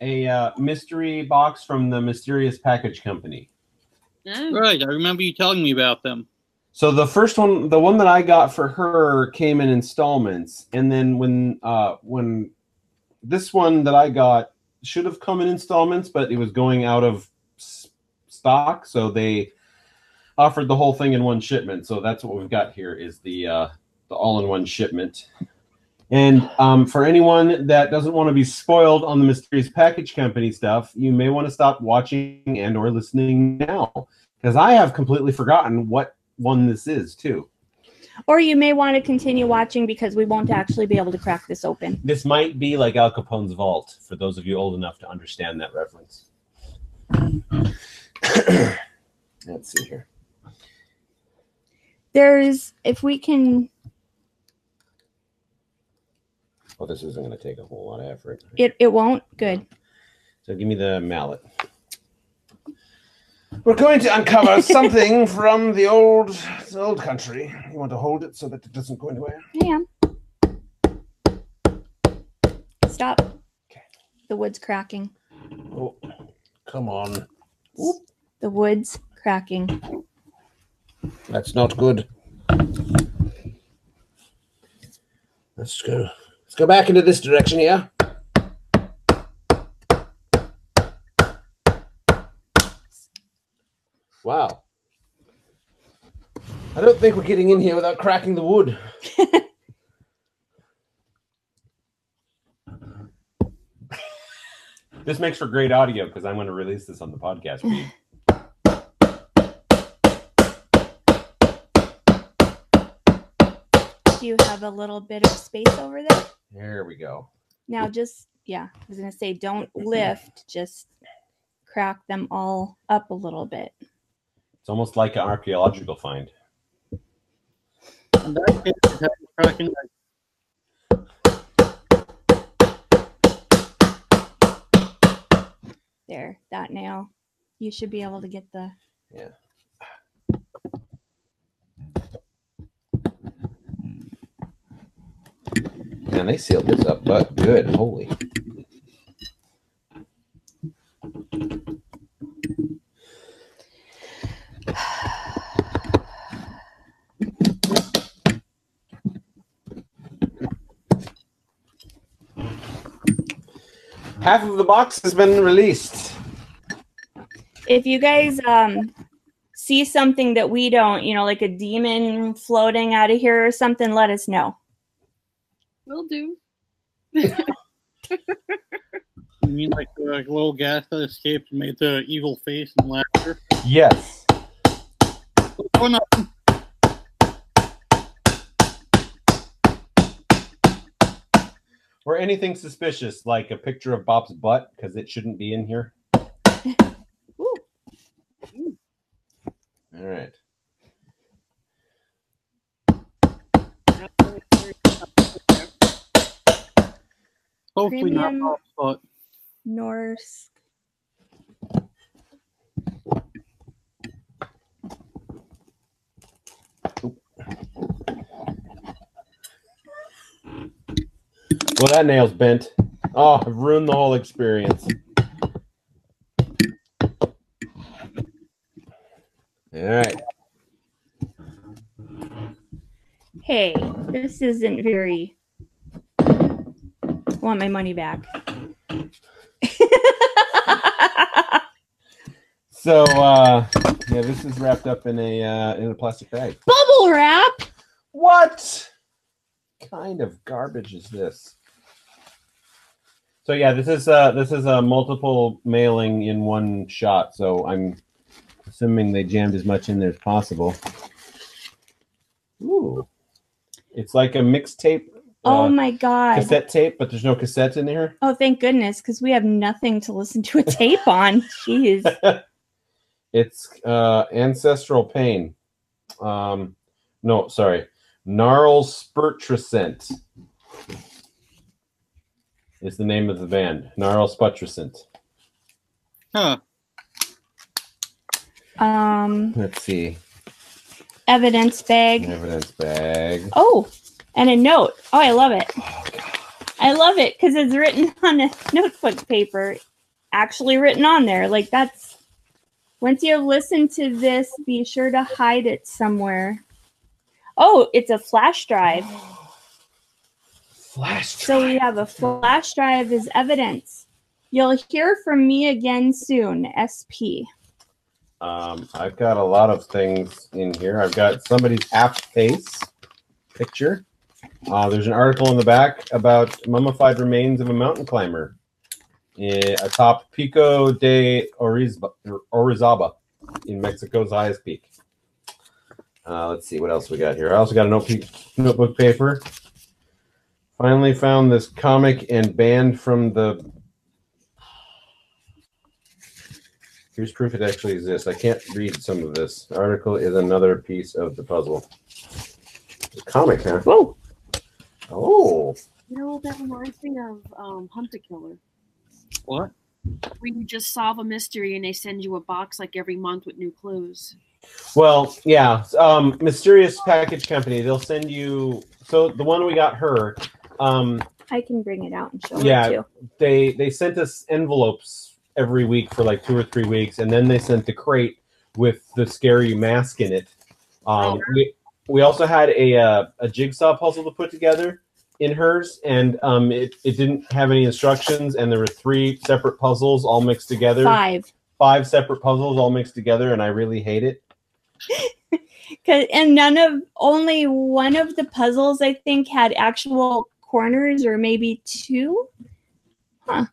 a uh, mystery box from the Mysterious Package Company. Mm. Right, I remember you telling me about them. So the first one, the one that I got for her, came in installments, and then when uh, when this one that I got should have come in installments, but it was going out of s- stock, so they offered the whole thing in one shipment. So that's what we've got here is the uh, the all-in-one shipment. And um, for anyone that doesn't want to be spoiled on the mysterious package company stuff, you may want to stop watching and or listening now because I have completely forgotten what one this is too. Or you may want to continue watching because we won't actually be able to crack this open. This might be like Al Capone's vault for those of you old enough to understand that reference. [CLEARS THROAT] Let's see here. There's if we can Oh, this isn't going to take a whole lot of effort. it it won't good. So give me the mallet. We're going to uncover [LAUGHS] something from the old, the old country. You want to hold it so that it doesn't go anywhere. I am. Stop. Okay. The wood's cracking. Oh, come on. The wood's cracking. That's not good. Let's go. Let's go back into this direction here. Wow. I don't think we're getting in here without cracking the wood. [LAUGHS] this makes for great audio because I'm going to release this on the podcast feed. [LAUGHS] Do you have a little bit of space over there? There we go. Now just yeah, I was gonna say don't [LAUGHS] lift, just crack them all up a little bit. It's almost like an archaeological find. In that case, it has a cracking There, that nail. You should be able to get the Yeah. Man, they sealed this up, but good. Holy. Half of the box has been released. if you guys um see something that we don't, you know, like a demon floating out of here or something, let us know. We'll do. [LAUGHS] You mean like the like, little gas that escaped and made the evil face and laughter? Yes. Oh, no. Or anything suspicious, like a picture of Bob's butt, because it shouldn't be in here. [LAUGHS] All right. Hopefully not Premium. Bob's butt. Norse. Well, that nail's bent. Oh, I've ruined the whole experience. All right. Hey, this isn't very I want my money back. [LAUGHS] So, uh, yeah, this is wrapped up in a uh, in a plastic bag. Bubble wrap. What kind of garbage is this? So yeah, this is uh this is a multiple mailing in one shot. So I'm assuming they jammed as much in there as possible. Ooh, it's like a mixtape. Oh uh, my god. cassette tape, but there's no cassettes in here. Oh, thank goodness, because we have nothing to listen to a tape on. [LAUGHS] Jeez. [LAUGHS] It's uh, ancestral pain. Um, no, sorry, gnarl spurtricent is the name of the band. Gnarl spurtricent. Huh. Um, Let's see, evidence bag. evidence bag. Oh, and a note. Oh, I love it. Oh, I love it because it's written [LAUGHS] on a notebook paper, actually written on there. Like that's once you have listened to this, be sure to hide it somewhere. Oh, it's a flash drive. [GASPS] [GASPS] Flash drive. So we have a flash drive as evidence. You'll hear from me again soon, SP. Um, I've got a lot of things in here. I've got somebody's half face picture. Uh, there's an article in the back about mummified remains of a mountain climber eh, atop Pico de Orizaba, Orizaba in Mexico's highest peak. Uh, let's see what else we got here. I also got a note- notebook paper. Finally found this comic and band from the Here's proof it actually exists. I can't read some of this. The article is another piece of the puzzle. It's comic, huh? Whoa. Oh, You know, that reminds me of um, Hunt a Killer. What? Where you just solve a mystery and they send you a box like every month with new clues. well, yeah. Um, mysterious package company. They'll send you. So the one we got her. Um, I can bring it out and show them. Yeah. it too. they they sent us envelopes every week for like two or three weeks, and then they sent the crate with the scary mask in it. Um, we we also had a uh, a jigsaw puzzle to put together in hers, and um, it it didn't have any instructions, and there were three separate puzzles all mixed together. Five. Five separate puzzles all mixed together, and I really hate it. [LAUGHS] 'Cause- and none of only one of the puzzles I think had actual corners or maybe two. Huh.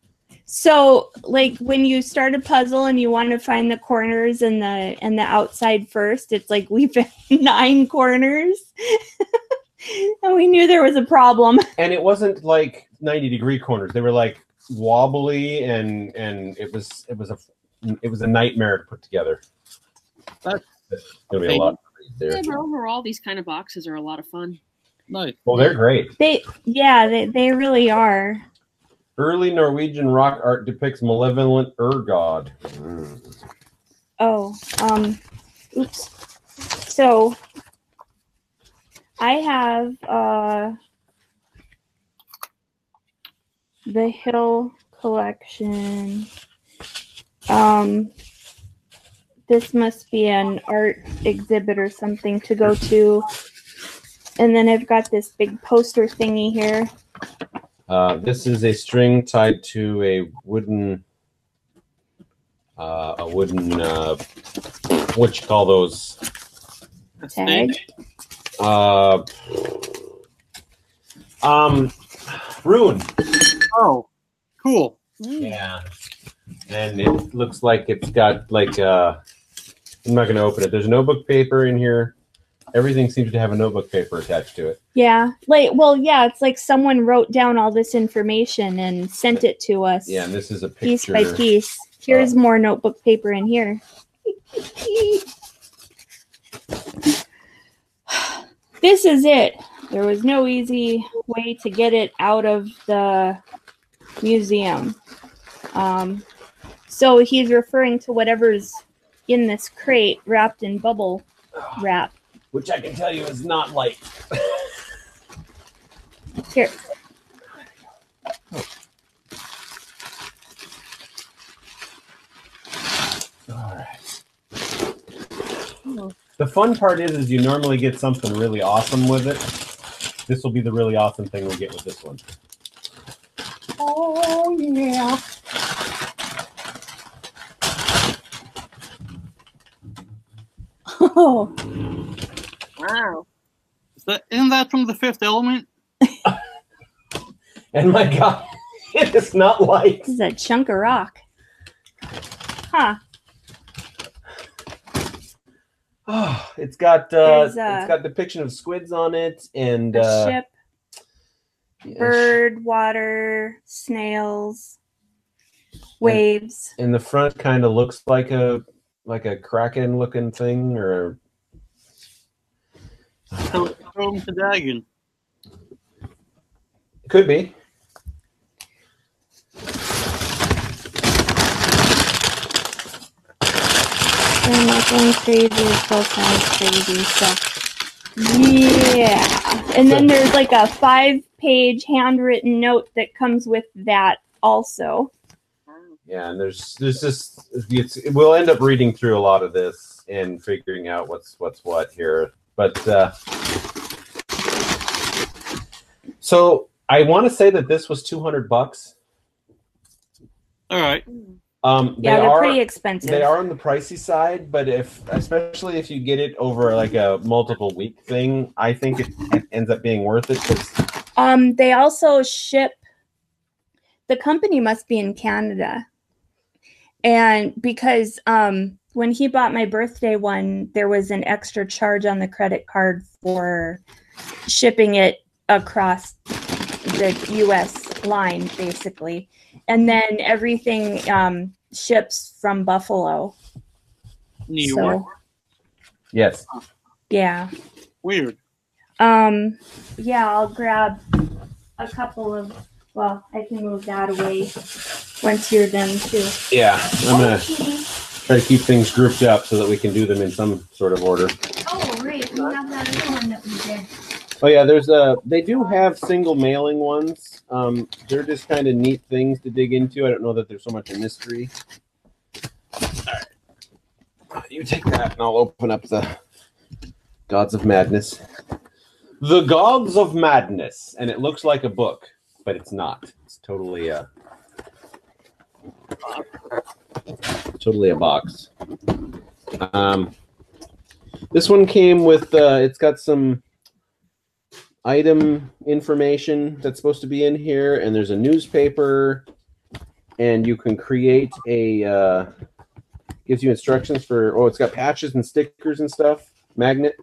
So like when you start a puzzle and you want to find the corners and the and the outside first, it's like we found [LAUGHS] nine corners. [LAUGHS] and we knew there was a problem. [LAUGHS] And it wasn't like ninety degree corners; they were like wobbly, and and it was it was a it was a nightmare to put together. That's- gonna be a lot. There. Yeah, but overall, these kind of boxes are a lot of fun. Nice. Well, they're great. They yeah, they, they really are. Early Norwegian rock art depicts malevolent ur god. Oh, um, oops. So I have uh the Hill collection. Um, this must be an art exhibit or something to go to. And then I've got this big poster thingy here. Uh, this is a string tied to a wooden, uh, a wooden, uh, what you call those? A Tag. Uh, um, rune. Oh, cool. Yeah. And it looks like it's got like uh I'm not gonna open it. There's notebook paper in here. Everything seems to have a notebook paper attached to it. Yeah. Like, well, yeah, it's like someone wrote down all this information and sent it to us. Yeah, and this is a piece by piece. Here's more notebook paper in here. [SIGHS] this is it. There was no easy way to get it out of the museum. Um, so he's referring to whatever's in this crate wrapped in bubble wrap. Which I can tell you is not light. Here. All right. The fun part is, is you normally get something really awesome with it. This will be the really awesome thing we get with this one. Oh, yeah. Oh, Wow. Is that, isn't that from the fifth element? [LAUGHS] And my God, [LAUGHS] it is not light. this is a chunk of rock. Huh. Oh, [SIGHS] it's got uh, There's, uh, it's got depiction of squids on it and A uh, ship, yeah, bird, water, snails, waves. in the front kind of looks like a like a kraken looking thing or So it's dragon. could be I'm not going crazy. It still sounds crazy. So, yeah. And then there's like a five page handwritten note that comes with that also. yeah and there's there's just it's we'll end up reading through a lot of this and figuring out what's what's what here but uh so i want to say that this was 200 bucks All right. um they Yeah, they're are pretty expensive. They are on the pricey side, but if especially if you get it over like a multiple week thing, I think it, it ends up being worth it. 'cause- Um, they also ship. The company must be in Canada, and because um, when he bought my birthday one, there was an extra charge on the credit card for shipping it across the U.S. line, basically, and then everything. Um, ships from Buffalo. New so York. Yes. yeah. Weird. Um yeah, I'll grab a couple of well, I can move that away once you're done too. Yeah. I'm gonna Kitty. Try to keep things grouped up so that we can do them in some sort of order. Oh, right. We have that other one that we did. Oh yeah, there's a. They do have single mailing ones. Um, they're just kind of neat things to dig into. I don't know that there's so much a mystery. All right. You take that, and I'll open up the Gods of Madness. The Gods of Madness, and it looks like a book, but it's not. It's totally a totally a box. Um, this one came with. Uh, it's got some item information that's supposed to be in here, and there's a newspaper, and you can create a. Uh, gives you instructions for. Oh, it's got patches and stickers and stuff. Magnet.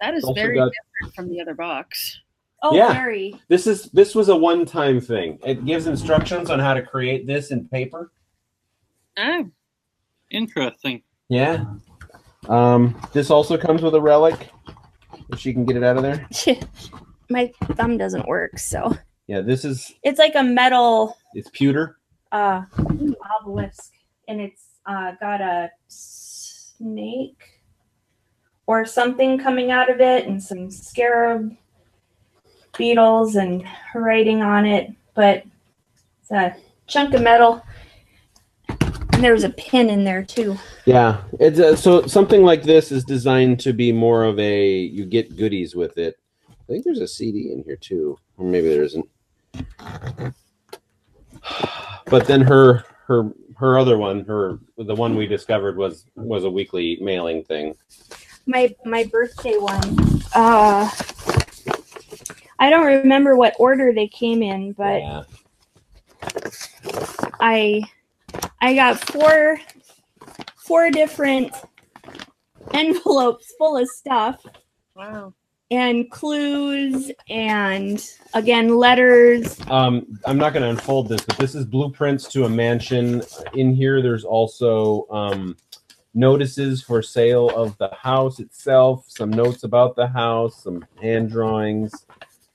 That is Also very got- different from the other box. Oh, Yeah. very. This is this was a one-time thing. It gives instructions on how to create this in paper. Oh, Interesting. Yeah. Um, this also comes with a relic. If she can get it out of there. [LAUGHS] My thumb doesn't work, so Yeah, this is it's like a metal it's pewter. uh obelisk and it's uh got a snake or something coming out of it and some scarab beetles and writing on it but it's a chunk of metal and there's a pin in there too Yeah, it's uh, so something like this is designed to be more of a you get goodies with it. I think there's a CD in here too, or maybe there isn't. [SIGHS] But then her her her other one, her the one we discovered was was a weekly mailing thing. my my birthday one uh i don't remember what order they came in but yeah. I I got four four different envelopes full of stuff wow. and clues and again letters. Um, I'm not going to unfold this, but this is blueprints to a mansion. In here, there's also um, notices for sale of the house itself, some notes about the house, some hand drawings,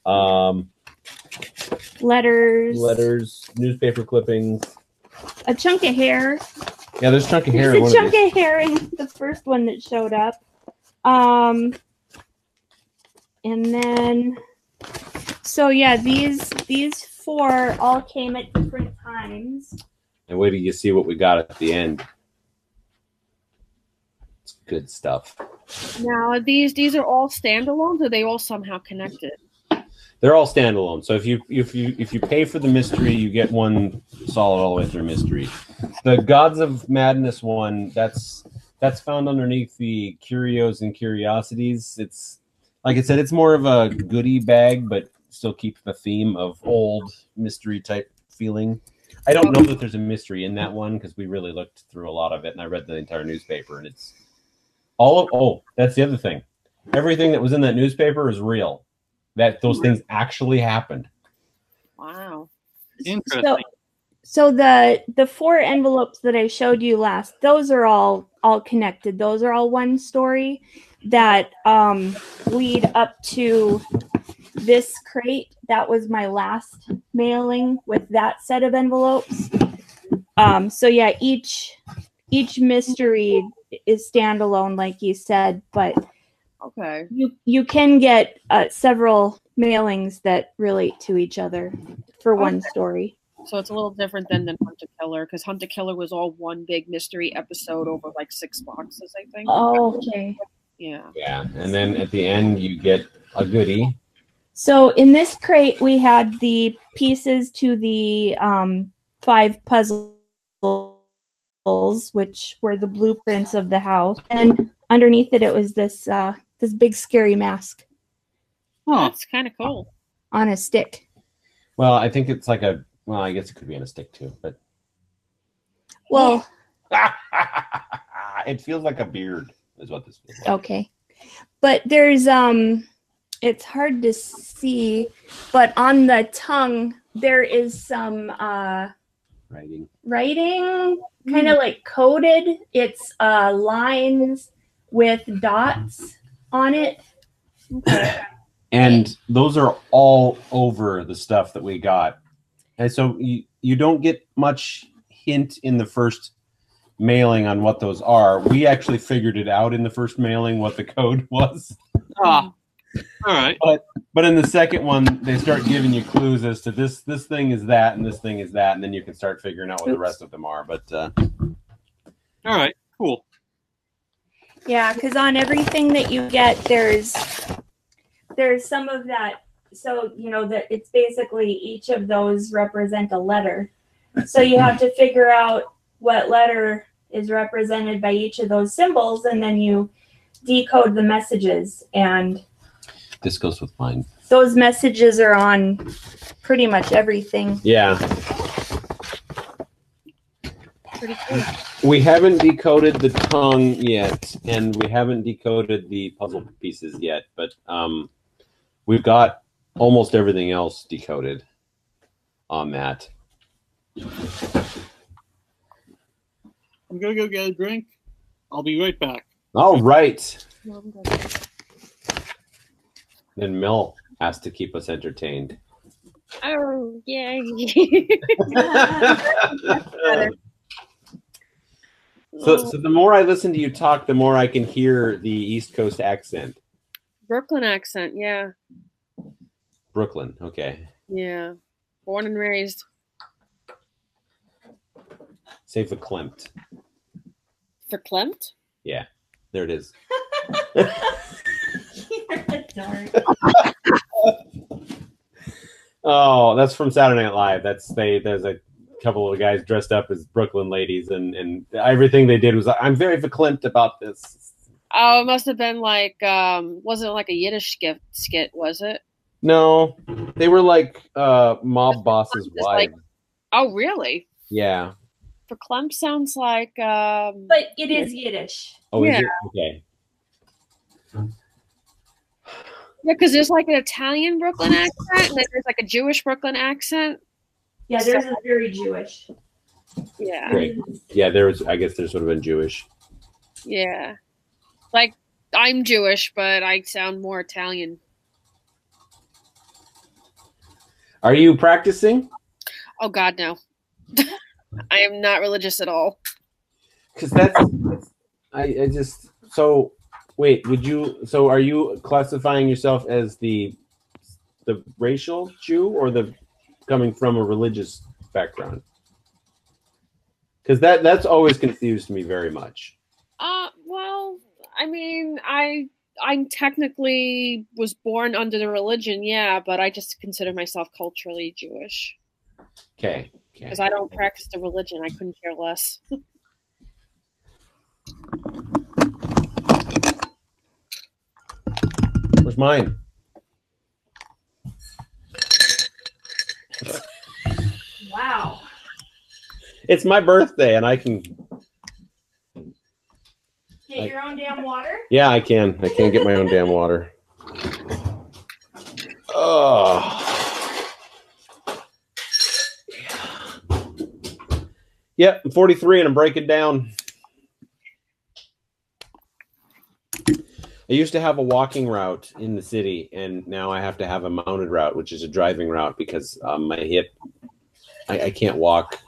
um, Letters, letters, newspaper clippings. a chunk of hair. Yeah, there's a chunk of hair. in There's a chunk these. of hair in the first one that showed up. Um, and then, so yeah, these these four all came at different times. And wait till you see what we got at the end. It's good stuff. Now these these are all standalones. Or are they all somehow connected? They're all standalone. So if you if you if you pay for the mystery, you get one solid all the way through mystery. The Gods of Madness one, that's that's found underneath the curios and curiosities. It's like I said, it's more of a goodie bag, but still keeps the theme of old mystery type feeling. I don't know that there's a mystery in that one because we really looked through a lot of it, and I read the entire newspaper, and it's all of, oh, that's the other thing. Everything that was in that newspaper is real. That those things actually happened. Wow. Interesting. So, so the the four envelopes that I showed you last, those are all all connected. Those are all one story that um, lead up to this crate. That was my last mailing with that set of envelopes. Um, so yeah, each each mystery is standalone, like you said, but Okay. you you can get uh, several mailings that relate to each other for one Okay. story. So it's a little different than than Hunt a Killer because Hunt a Killer was all one big mystery episode over like six boxes, I think. Oh, okay. Yeah. Yeah, and then at the end you get a goodie. So in this crate, we had the pieces to the um, five puzzles, which were the blueprints of the house, and underneath it, it was this uh, this big scary mask Oh, it's kind of cool. on a stick. Well, I think it's like a well, I guess it could be on a stick too, but Well, [LAUGHS] it feels like a beard, is what this feels like. okay, but there's um, it's hard to see, but on the tongue there is some uh, writing. Writing kind of like coded. It's uh, lines with dots on it. [COUGHS] And those are all over the stuff that we got and so you, you don't get much hint in the first mailing on what those are we actually figured it out in the first mailing what the code [LAUGHS] was Ah, all right. but but in the second one they start giving you clues as to this this thing is that and this thing is that and then you can start figuring out what the rest of them are but uh, All right. Cool. Yeah, because on everything that you get, there's there's some of that. So you know that it's basically each of those represent a letter. So you have to figure out what letter is represented by each of those symbols, and then you decode the messages. And this goes with mine those messages are on pretty much everything. yeah Pretty cool. We haven't decoded the tongue yet, and we haven't decoded the puzzle pieces yet, but um, we've got almost everything else decoded on that. I'm gonna go get a drink. I'll be right back. All right. No, I'm good. Then Mel has to keep us entertained. Oh, yay. [LAUGHS] [LAUGHS] [LAUGHS] so, so the more I listen to you talk, the more I can hear the East Coast accent. Brooklyn accent, yeah. Brooklyn. Okay. Yeah. Born and raised. Say verklempt. Verklempt? Yeah, there it is. [LAUGHS] [LAUGHS] Oh, that's from Saturday Night Live. That's they. There's a couple of guys dressed up as Brooklyn ladies, and and everything they did was I'm very verklempt about this. Oh, it must have been like, um, wasn't it like a Yiddish skit, skit was it? No, they were like uh mob bosses' Just like- Oh, really? Yeah. For Verklempt sounds like, um, But it is Yiddish. Oh, is Yeah. it? Okay. yeah, because there's like an Italian Brooklyn accent, and then there's like a Jewish Brooklyn accent. Yeah, theirs is very Jewish. Yeah, Great. Yeah, there was. I guess there's sort of been Jewish. yeah. Like, I'm Jewish, but I sound more Italian. Are you practicing? Oh, God, no. [LAUGHS] I am not religious at all. Because that's. I, I just so wait. Would you? So are you classifying yourself as the the racial Jew or the coming from a religious background? Because that that's always confused me very much. Uh, well, I mean, I I technically was born under the religion, yeah, but I just consider myself culturally Jewish Okay. Okay. because I don't practice the religion. I couldn't care less. [LAUGHS] Where's mine? Wow. It's my birthday, and I can. Get your own damn water? Yeah, I can. I can get my own damn water. Oh. Yep, I'm 43 and I'm breaking down. I used to have a walking route in the city, and now I have to have a mounted route, which is a driving route because um, my hip, I, I can't walk.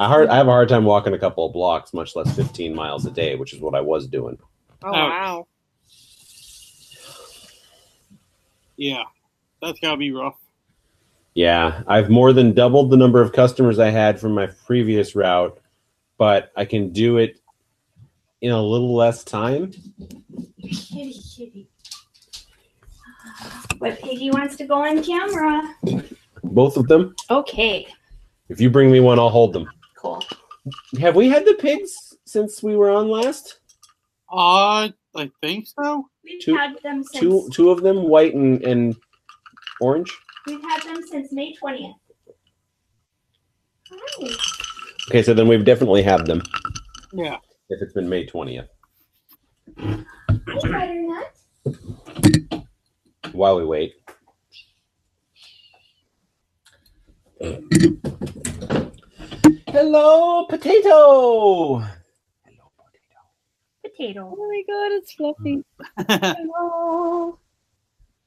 I hard, I have a hard time walking a couple of blocks, much less 15 miles a day, which is what I was doing. Oh Ouch. wow! Yeah, that's gotta be rough. Yeah, I've more than doubled the number of customers I had from my previous route, but I can do it in a little less time kitty, kitty. But Piggy wants to go on camera. Both of them? Okay. If you bring me one, I'll hold them. Cool. Have we had the pigs since we were on last? Uh, I think so. We've two, had them since. Two, two of them, white and, and orange? We've had them since May 20th. Hi. Okay, so then we've definitely had them. Yeah. If it's been May 20th. While we wait. Hello, potato. Hello, potato. Potato. Oh my god, it's fluffy. Mm-hmm. Hello.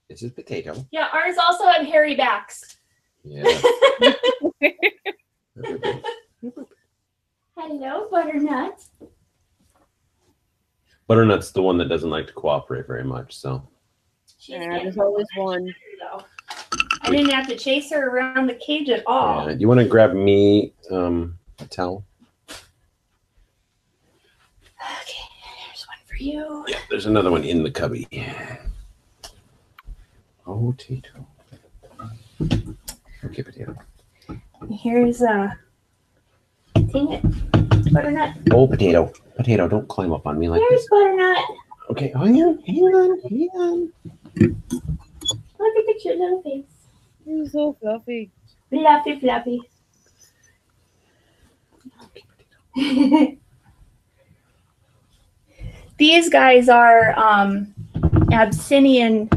This is potato. Yeah, ours also have hairy backs. Yeah. [LAUGHS] Hello, butternut. Butternut's the one that doesn't like to cooperate very much. So She's Yeah, there's always one. though. I didn't have to chase her around the cage at all. yeah. you want to grab me um, a towel? Okay, here's one for you. Yeah, there's another one in the cubby. Oh, potato. Okay, potato. Here's uh dang it. Butternut. Oh, potato. Potato, don't climb up on me like Here's this. butternut. Okay, hang on, hang on, hang on. Look at the cute little face. You're so fluffy. Fluffy, fluffy. [LAUGHS] These guys are um, Abyssinian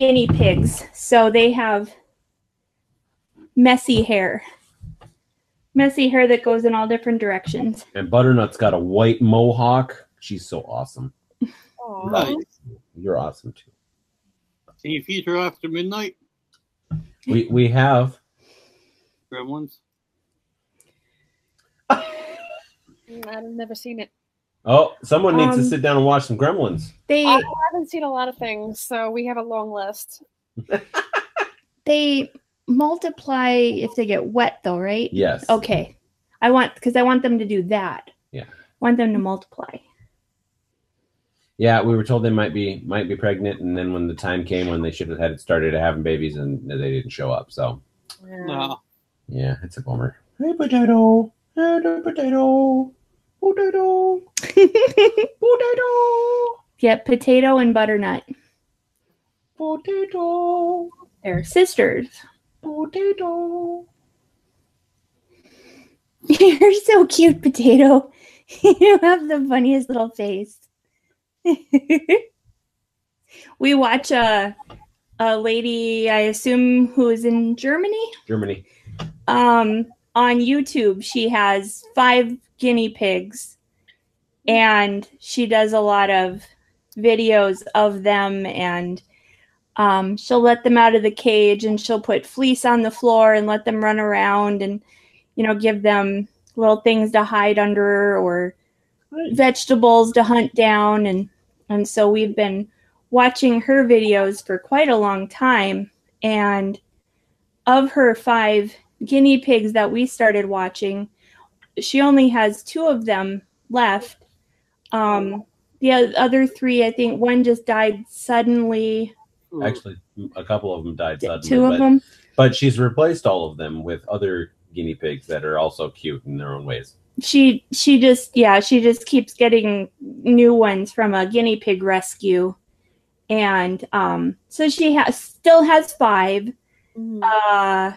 guinea pigs, so they have messy hair. Messy hair that goes in all different directions. And Butternut's got a white mohawk. She's so awesome. Aw. Nice. You're awesome too. Can you feed her after midnight? We we have Gremlins. [LAUGHS] I've never seen it. oh someone needs to Um, sit down and watch some Gremlins. They I haven't seen a lot of things, so we have a long list. [LAUGHS] they multiply if they get wet though, right? Yes. Okay. I want because I want them to do that. Yeah. want them to multiply. Yeah, we were told they might be might be pregnant, and then when the time came when they should have had started having babies, and they didn't show up. So Yeah. No. yeah, it's a bummer. Hey, potato. Hey, potato. Potato. [LAUGHS] Potato. yeah, potato and butternut. Potato. They're sisters. Potato. [LAUGHS] You're so cute, potato. [LAUGHS] you have the funniest little face. [LAUGHS] we watch a a lady, I assume, who is in Germany. Germany. um on YouTube she has five guinea pigs and she does a lot of videos of them and um, she'll let them out of the cage and she'll put fleece on the floor and let them run around and you know give them little things to hide under or vegetables to hunt down and and so we've been watching her videos for quite a long time and of her five guinea pigs that we started watching, she only has two of them left. Um, the other three, I think one just died suddenly. Actually, a couple of them died suddenly. two but, of them. but she's replaced all of them with other guinea pigs that are also cute in their own ways. She she just yeah she just keeps getting new ones from a guinea pig rescue, and um, so she has still has five. Mhm. uh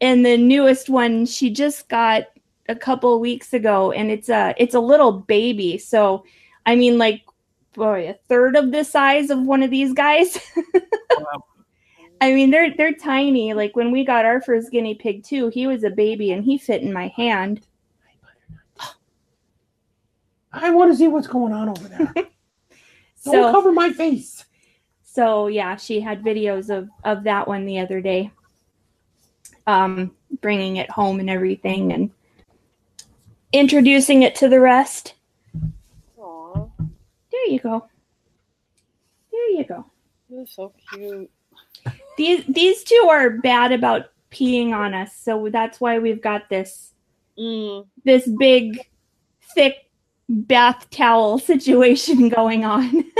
and the newest one she just got a couple weeks ago and it's a it's a little baby so i mean like boy a third of the size of one of these guys Wow. [LAUGHS] i mean they're they're tiny like when we got our first guinea pig too he was a baby and he fit in my hand I want to see what's going on over there. [LAUGHS] so cover my face. so yeah she had videos of of that one the other day um bringing it home and everything and introducing it to the rest There you go. There you go. you're so cute. These these two are bad about peeing on us, so that's why we've got this Mm. this big, thick bath towel [LAUGHS] situation going on. [LAUGHS]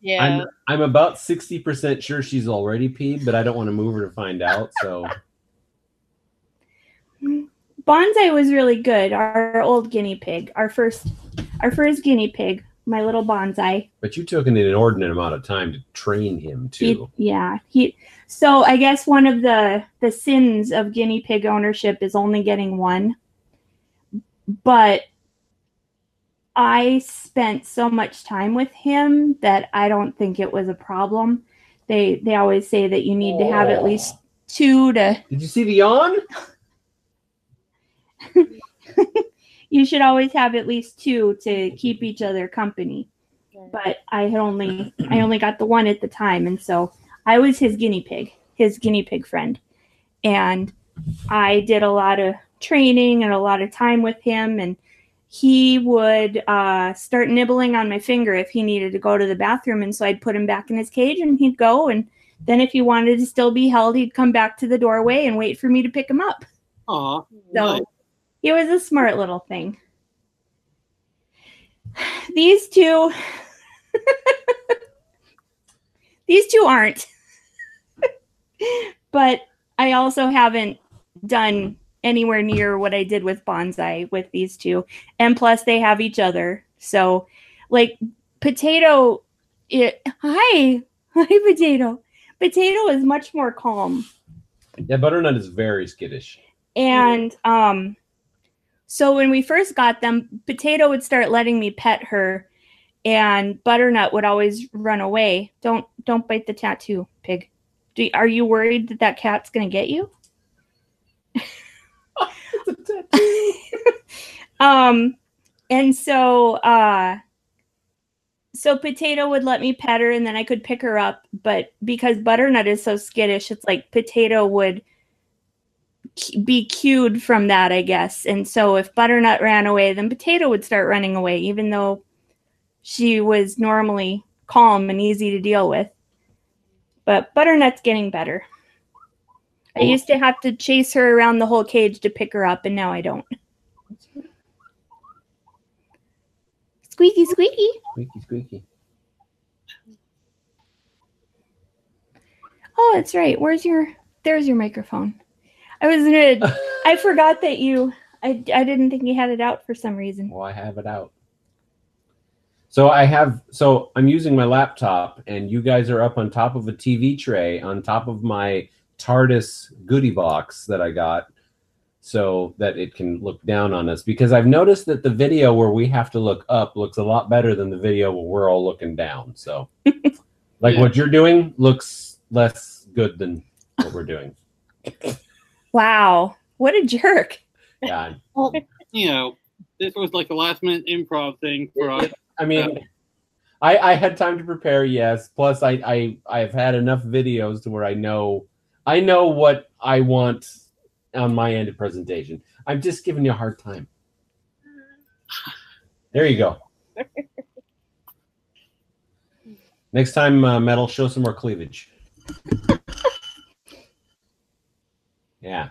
Yeah. I'm I'm about sixty percent sure she's already peed, but I don't want to move her to find out. So Bonsai was really good. Our old guinea pig, our first our first guinea pig, my little bonsai. but you took an inordinate amount of time to train him He, too. yeah, he. So I guess one of the the sins of guinea pig ownership is only getting one. But I spent so much time with him that I don't think it was a problem. They they always say that you need to have at least two to Did you see the yawn? [LAUGHS] you should always have at least two to keep each other company. But I had only I only got the one at the time, and so I was his guinea pig, his guinea pig friend, and I did a lot of training and a lot of time with him, and he would uh, start nibbling on my finger if he needed to go to the bathroom, and so I'd put him back in his cage, and he'd go, and then if he wanted to still be held, he'd come back to the doorway and wait for me to pick him up. Aw, So nice. He was a smart little thing. These two, [LAUGHS] these two aren't. [LAUGHS] but I also haven't done anywhere near what I did with Bonsai with these two. And plus, they have each other. So, like, Potato, it, hi, [LAUGHS] hi, Potato. Potato is much more calm Yeah, butternut is very skittish. and um so when we first got them potato would start letting me pet her and butternut would always run away. Don't don't bite the tattoo pig. Do, are you worried that that cat's gonna get you? [LAUGHS] Um and so uh so potato would let me pet her and then i could pick her up but because butternut is so skittish it's like potato would be cued from that i guess. And so if butternut ran away then potato would start running away even though she was normally calm and easy to deal with. But butternut's getting better. I used to have to chase her around the whole cage to pick her up and now i don't. Squeaky squeaky. Squeaky, squeaky. oh that's right. Where's your there's your microphone i was gonna [LAUGHS] i forgot that you I, I didn't think you had it out for some reason Well, I have it out. So I have so I'm using my laptop and you guys are up on top of a TV tray on top of my TARDIS goodie box that I got so that it can look down on us because I've noticed that the video where we have to look up looks a lot better than the video where we're all looking down. So [LAUGHS] like Yeah. what you're doing looks less good than what we're doing. [LAUGHS] wow what a jerk Yeah. Well, [LAUGHS] you know, this was like a last minute improv thing for us. I mean, I, I had time to prepare, yes. Plus, I, I I've had enough videos to where I know I know what I want on my end of presentation. I'm just giving you a hard time. There you go. [LAUGHS] Next time, uh, metal, show some more cleavage. Yeah.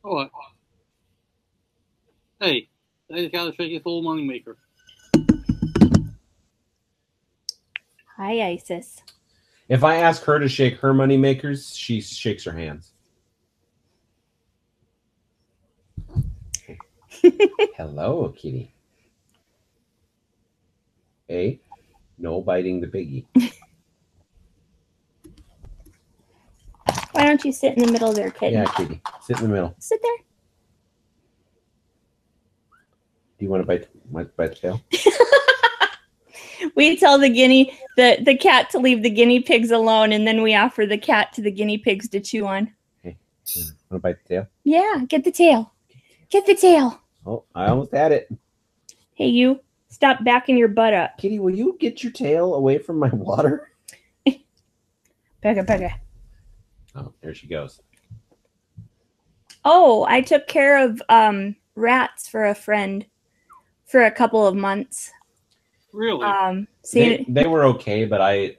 What? Hey, I just gotta shake this little moneymaker. hi isis If I ask her to shake her money makers, she shakes her hands. [LAUGHS] Hello, kitty. Hey, no biting the biggie. [LAUGHS] don't you sit in the middle there kid Yeah, kitty. Sit in the middle. sit there Do you want to bite, my bite tail? [LAUGHS] we tell the guinea the the cat to leave the guinea pigs alone and then we offer the cat to the guinea pigs to chew on mm, Want to bite the tail? yeah get the tail get the tail Oh, I almost had it. hey you stop backing your butt up Kitty, will you get your tail away from my water? [LAUGHS] Pega, pega. Oh, there she goes. oh i took care of um rats for a friend for a couple of months Really? um They, they were okay, but I,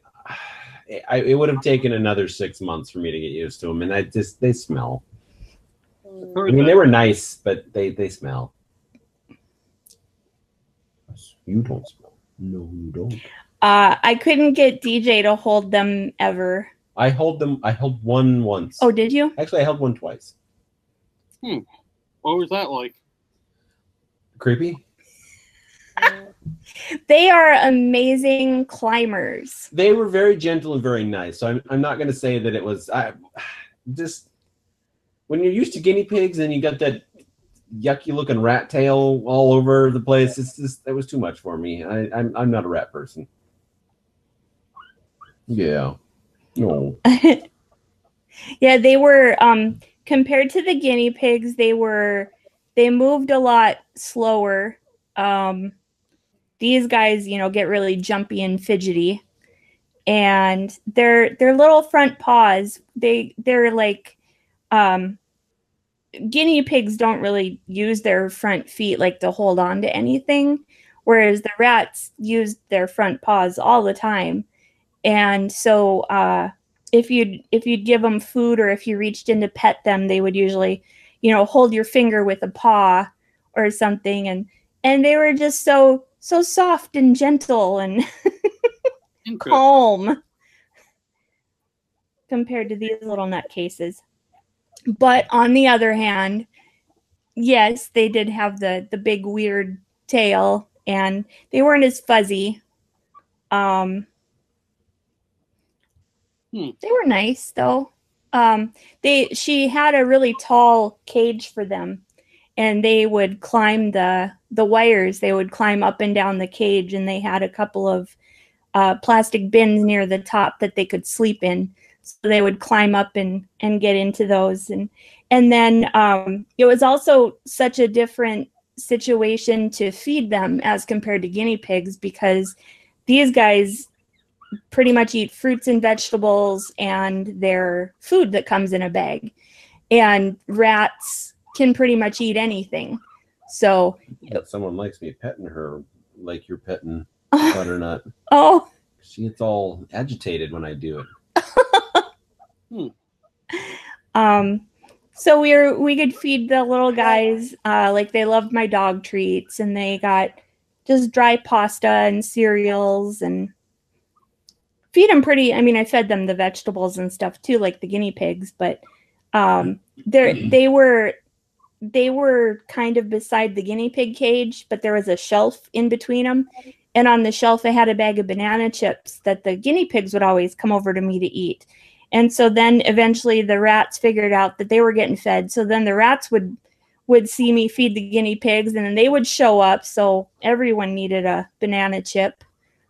I, it would have taken another six months for me to get used to them, and I just they smell. I mean, they were nice, but they they smell. You don't smell. No, you don't. uh i couldn't get dj to hold them ever I held them. I held one once. oh did you actually, I held one twice. Hmm. What was that like? Creepy. [LAUGHS] they are amazing climbers They were very gentle and very nice. So I'm I'm not going to say that it was. I just when you're used to guinea pigs and you got that yucky looking rat tail all over the place, it's just that was too much for me. I, I'm I'm not a rat person. Yeah. No. [LAUGHS] yeah they were um compared to the guinea pigs, they were they moved a lot slower. Um, these guys, you know, get really jumpy and fidgety, and their their little front paws they they're like um, guinea pigs don't really use their front feet like to hold on to anything, whereas the rats use their front paws all the time, and so. Uh, if you'd if you'd give them food or if you reached in to pet them they would usually you know hold your finger with a paw or something. And and they were just so so soft and gentle and [LAUGHS] calm compared to these little nutcases but on the other hand yes they did have the the big weird tail and they weren't as fuzzy. Um Hmm. they were nice though. Um they she had a really tall cage for them and they would climb the the wires. They would climb up and down the cage and they had a couple of uh, plastic bins near the top that they could sleep in. So they would climb up and and get into those. And and then um, it was also such a different situation to feed them as compared to guinea pigs because these guys pretty much eat fruits and vegetables and their food that comes in a bag and rats can pretty much eat anything so But someone likes me petting her like you're petting oh, [LAUGHS] butternut. oh She gets all agitated when I do it. [LAUGHS] Um, so we were we could feed the little guys uh, like they loved my dog treats, and they got just dry pasta and cereals and feed them pretty. I mean, I fed them the vegetables and stuff too, like the guinea pigs, but um, they they were they were kind of beside the guinea pig cage, but there was a shelf in between them. And on the shelf, I had a bag of banana chips that the guinea pigs would always come over to me to eat. And so then eventually the rats figured out that they were getting fed. So then the rats would would see me feed the guinea pigs and then they would show up. So everyone needed a banana chip.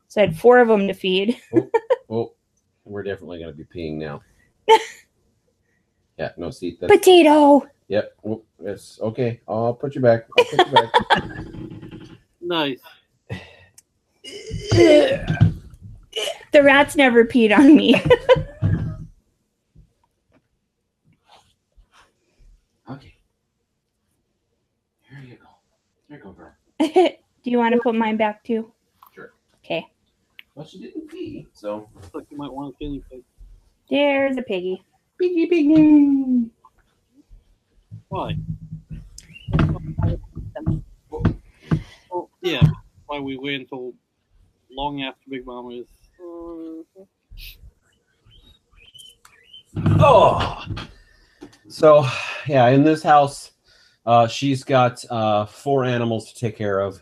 So I had four of them to feed. [LAUGHS] Oh, oh, we're definitely going to be peeing now. [LAUGHS] yeah, no seat. That's, Potato. yep. Oh, yes. Okay. I'll put you back. I'll put you back. [LAUGHS] Nice. The rats never peed on me. okay. Here you go. Here you go, girl. Do you want to put mine back too? Sure. Okay. Well, she didn't pee, so. Looks like you might want a guinea pig. There's a piggy. Piggy, piggy. Why? Oh, yeah. Why we wait until long after Big Mama is. Oh. So, yeah, in this house, uh, she's got uh, four animals to take care of.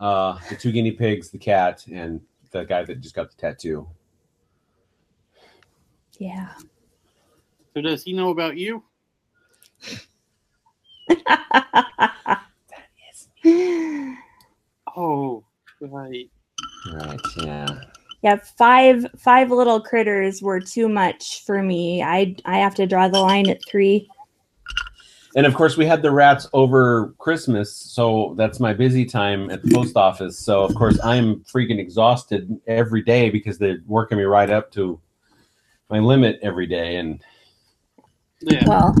Uh, the two guinea pigs, the cat, and the guy that just got the tattoo. Yeah. So does he know about you? [LAUGHS] Oh, right. Right. Yeah. yeah, five five little critters were too much for me. I I have to draw the line at three. And of course, we had the rats over Christmas, so that's my busy time at the post office. So of course, I'm freaking exhausted every day because they're working me right up to my limit every day. And Yeah. Well,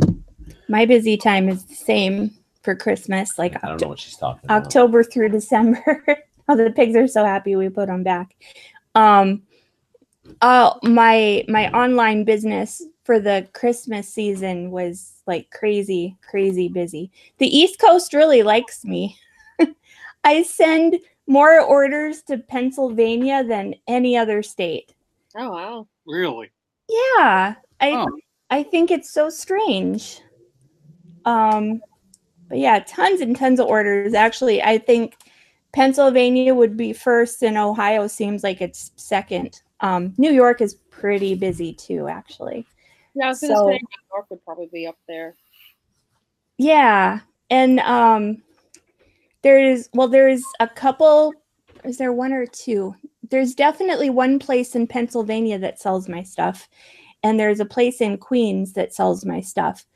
my busy time is the same for Christmas, like I don't Oct- know what she's talking about. October through December. [LAUGHS] oh, the pigs are so happy we put them back. Um, uh, my my online business for the Christmas season was like crazy, crazy busy. The East Coast really likes me. [LAUGHS] I send more orders to Pennsylvania than any other state. Oh wow. Really? Yeah, I Oh. I think it's so strange. Um, but yeah, tons and tons of orders. Actually, I think Pennsylvania would be first, and Ohio seems like it's second. Um, New York is pretty busy too, actually. Yeah, I was gonna So- say New York would probably be up there. Yeah, and um, there's well, there's a couple. Is there one or two? There's definitely one place in Pennsylvania that sells my stuff, and there's a place in Queens that sells my stuff.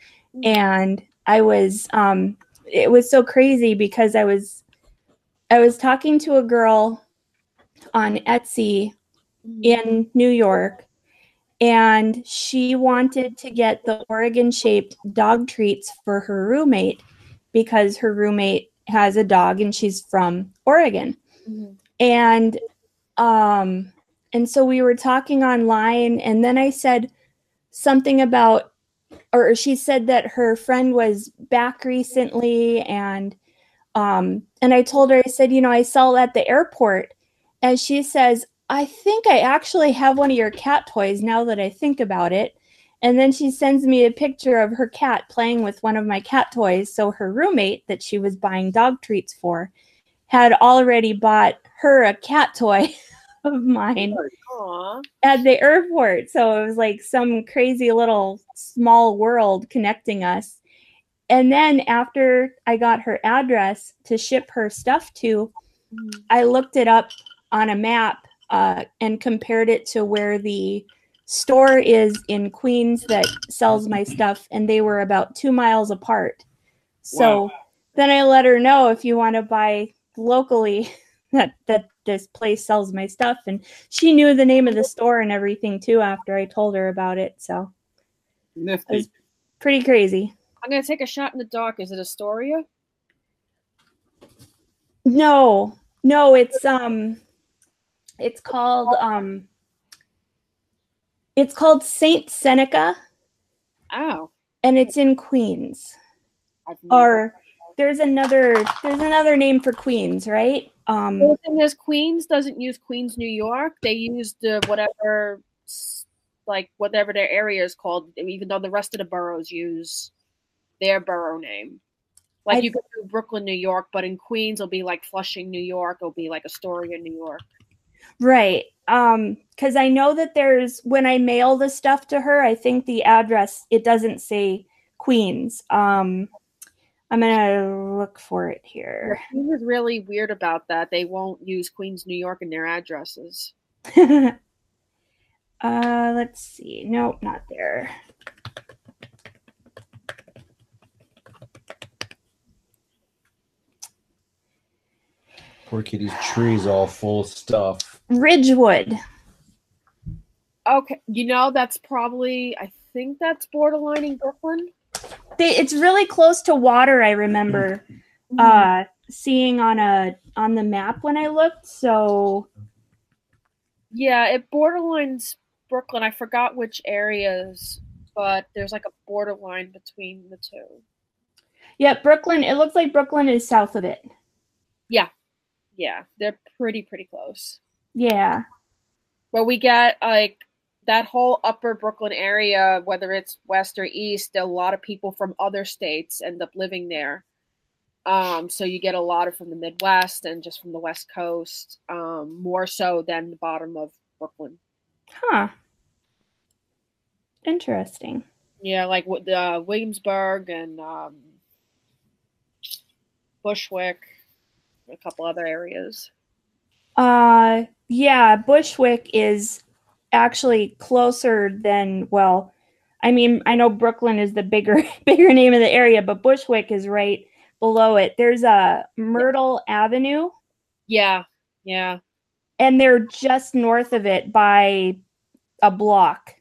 And I was um it was so crazy because I was I was talking to a girl on Etsy Mhm. in New York and she wanted to get the Oregon shaped dog treats for her roommate because her roommate has a dog and she's from Oregon Mhm. and um and so we were talking online and then i said something about or she said that her friend was back recently and um and i told her i said you know i saw at the airport and she says i think i actually have one of your cat toys now that i think about it and then she sends me a picture of her cat playing with one of my cat toys so her roommate that she was buying dog treats for had already bought her a cat toy [LAUGHS] of mine Aw. at the airport. So it was like some crazy little small world connecting us. And then after I got her address to ship her stuff to, Mhm. I looked it up on a map uh, and compared it to where the store is in Queens that sells my stuff, and they were about two miles apart. So Wow. then I let her know if you want to buy locally [LAUGHS] that that this place sells my stuff, and she knew the name of the store and everything too after I told her about it. So Nifty. pretty crazy. I'm gonna take a shot in the dark. Is it Astoria? No, no, it's um, it's called um, it's called Saint Seneca, Oh, and it's in Queens. Or there's another there's another name for Queens, right? Um, The thing is, Queens doesn't use Queens, New York. They use the whatever, like whatever their area is called. Even though the rest of the boroughs use their borough name. Like I- you go to Brooklyn, New York, but in Queens it'll be like Flushing, New York. It'll be like Astoria, New York. Right. Um, because I know that there's when I mail the stuff to her, I think the address it doesn't say Queens. Um, I'm gonna look for it here. Queens is really weird about that. They won't use Queens, New York in their addresses. [LAUGHS] uh, let's see. Nope, not there. Poor kitty's tree's all full of stuff. Ridgewood. Okay, you know that's probably. I think that's borderlining Brooklyn. They, it's really close to water. I remember uh, seeing on a on the map when I looked. So Yeah, it borderlines Brooklyn. I forgot which areas, but there's like a borderline between the two. yeah, Brooklyn. It looks like Brooklyn is south of it. Yeah, yeah, they're pretty pretty close. Yeah. Where we get like that whole upper Brooklyn area, whether it's west or east, a lot of people from other states end up living there. Um, so you get a lot of from the Midwest and just from the West Coast, um, more so than the bottom of Brooklyn. Huh. Interesting. Yeah, like uh, Williamsburg and um, Bushwick, a couple other areas. Uh yeah, Bushwick is actually closer than well, I mean, I know Brooklyn is the bigger [LAUGHS] bigger name of the area, but Bushwick is right below it. There's a Myrtle Avenue Yeah, yeah, and they're just north of it by a block.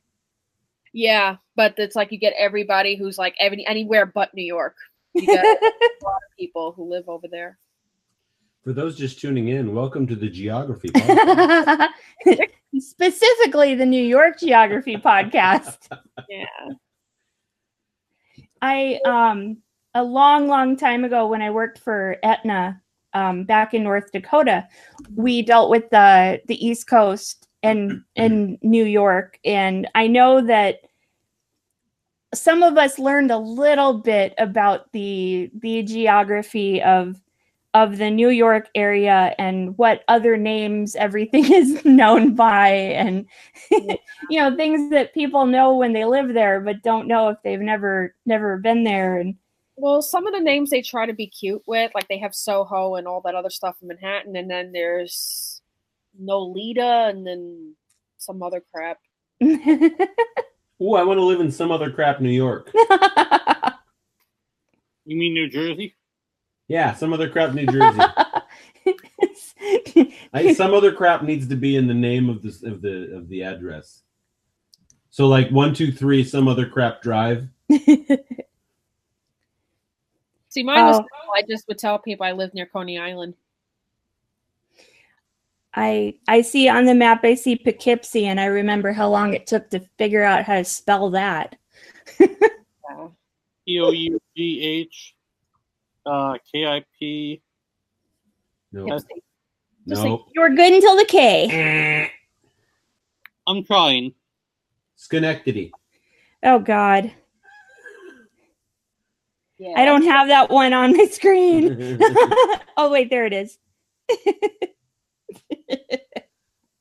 yeah. But it's like you get everybody who's like any, anywhere but New York. You get [LAUGHS] a lot of people who live over there. For those just tuning in, welcome to the Geography [LAUGHS] Podcast. Specifically the New York Geography podcast. [LAUGHS] Yeah. I um a long, long time ago when I worked for Aetna um, back in North Dakota, we dealt with the the East Coast and in New York, and I know that some of us learned a little bit about the the geography of of the New York area and what other names everything [LAUGHS] is known by and [LAUGHS] you know things that people know when they live there but don't know if they've never never been there and Well, some of the names they try to be cute with, like they have Soho and all that other stuff in Manhattan, and then there's Nolita and then some other crap. [LAUGHS] Ooh, I want to live in some other crap New York. You mean New Jersey? Yeah, some other crap New Jersey. [LAUGHS] I, some other crap needs to be in the name of the of the of the address. So like one two three some other crap drive. [LAUGHS] See, mine was Oh. I just would tell people I live near Coney Island. I I see on the map I see Poughkeepsie and I remember how long it took to figure out how to spell that. [LAUGHS] P O U G H uh, K I P. No, Poughkeepsie. Just like- no. You were good until the K. I'm trying. Schenectady. Oh God. yeah. I don't have that one on my screen. [LAUGHS] [LAUGHS] oh wait, there it is. [LAUGHS]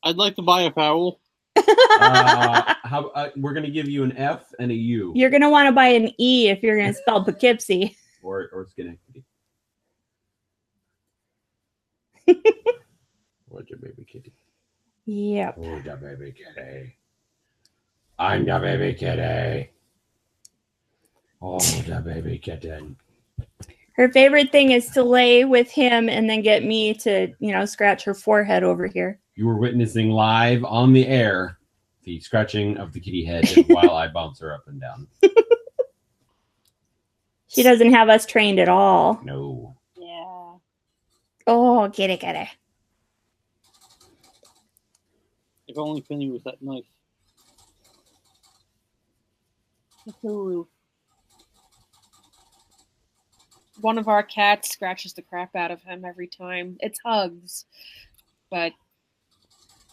I'd like to buy a foul. uh, how, uh, we're gonna give you an F and a U, You're gonna want to buy an E if you're gonna spell Poughkeepsie. Or or Schenectady. What's your baby kitty? Yep. Oh, the baby kitty. I'm your baby kitty. Oh, the baby kitten. Her favorite thing is to lay with him and then get me to, you know, scratch her forehead over here. You were witnessing live on the air the scratching of the kitty head [LAUGHS] while I bounce her up and down. [LAUGHS] She doesn't have us trained at all. No. Yeah. Oh, get it, get it. If only Penny was that nice. Cthulhu. One of our cats scratches the crap out of him every time. It's hugs, but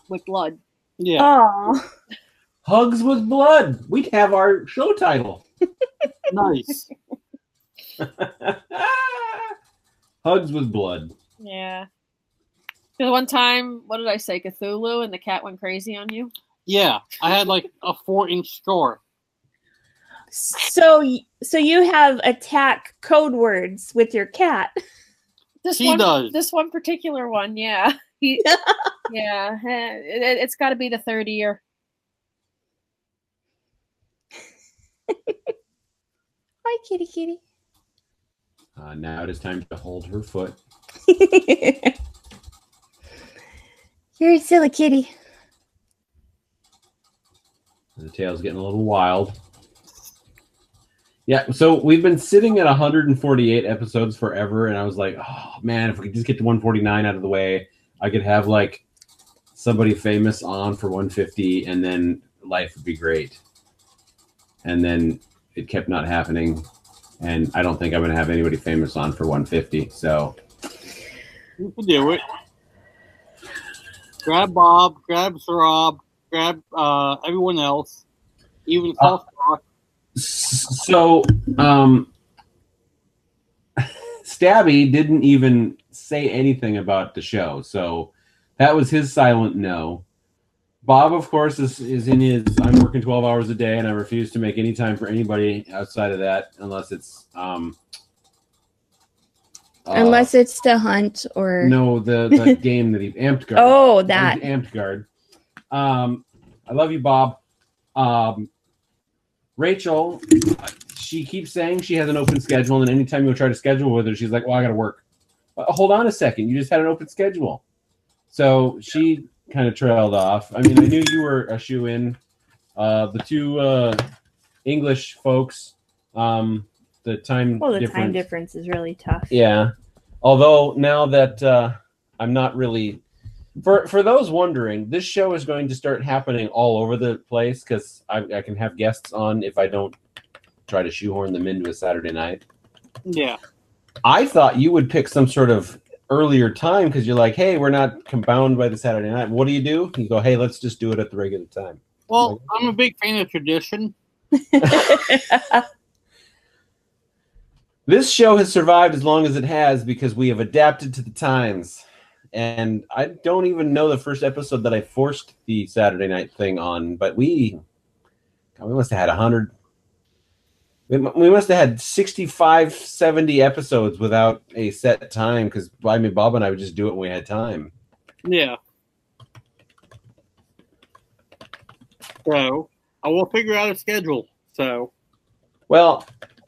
with blood. Yeah. Oh, Hugs with blood. We'd have our show title. [LAUGHS] nice. [LAUGHS] Hugs with blood. Yeah. The one time, what did I say? Cthulhu, and the cat went crazy on you. Yeah. I had like a four inch score. so so you have attack code words with your cat. This She one, does. This one particular one, yeah. He, [LAUGHS] yeah. eh, It, it's got to be the third year. [LAUGHS] Hi, kitty, kitty. Uh, now it is time to hold her foot. [LAUGHS] You're a silly kitty. The tail's getting a little wild. Yeah, so we've been sitting at 148 episodes forever, and I was like, oh man, if we could just get to 149 out of the way, I could have like somebody famous on for 150, and then life would be great. And then it kept not happening, and I don't think I'm going to have anybody famous on for 150. So You can do it. Grab Bob, grab Rob, grab uh, everyone else, even Uh, South Rock. So, um, [LAUGHS] Stabby didn't even say anything about the show, so that was his silent no. Bob, of course, is, is in his I'm working 12 hours a day and I refuse to make any time for anybody outside of that unless it's um uh, Unless it's to hunt or no the, the [LAUGHS] game that he amped guard. oh that amped guard. Um, I love you, Bob. Um, Rachel, she keeps saying she has an open schedule, and anytime you try to schedule with her, she's like, "Well, I got to work." Uh, hold on a second, you just had an open schedule, so she kind of trailed off. I mean, I knew you were a shoe in. Uh, the two uh, English folks, um, the time well the difference. time difference is really tough. Yeah. Although now that uh, I'm not really for for those wondering, this show is going to start happening all over the place because I, I can have guests on if I don't try to shoehorn them into a Saturday night. Yeah. I thought you would pick some sort of earlier time because you're like, hey, we're not bound by the Saturday night. What do you do? You go, hey, let's just do it at the regular time. Well, I'm a big fan of tradition. [LAUGHS] This show has survived as long as it has because we have adapted to the times. And I don't even know the first episode that I forced the Saturday night thing on, but we God, we must have had 100 we, we must have had 65 70 episodes without a set time because I mean Bob and I would just do it when we had time. Yeah. So, I will figure out a schedule. So Well,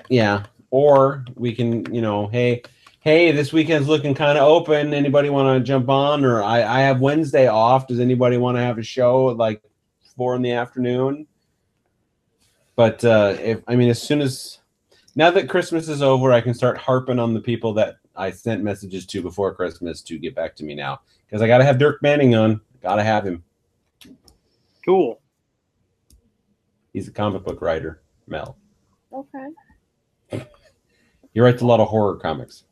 yeah. Or we can, you know, hey, hey, this weekend's looking kind of open. Anybody want to jump on? Or I, I have Wednesday off. Does anybody want to have a show at like four in the afternoon? But uh, if I mean, as soon as now that Christmas is over, I can start harping on the people that I sent messages to before Christmas to get back to me now because I got to have Dirk Manning on. Got to have him. cool. He's a comic book writer, Mel. Okay. He writes a lot of horror comics.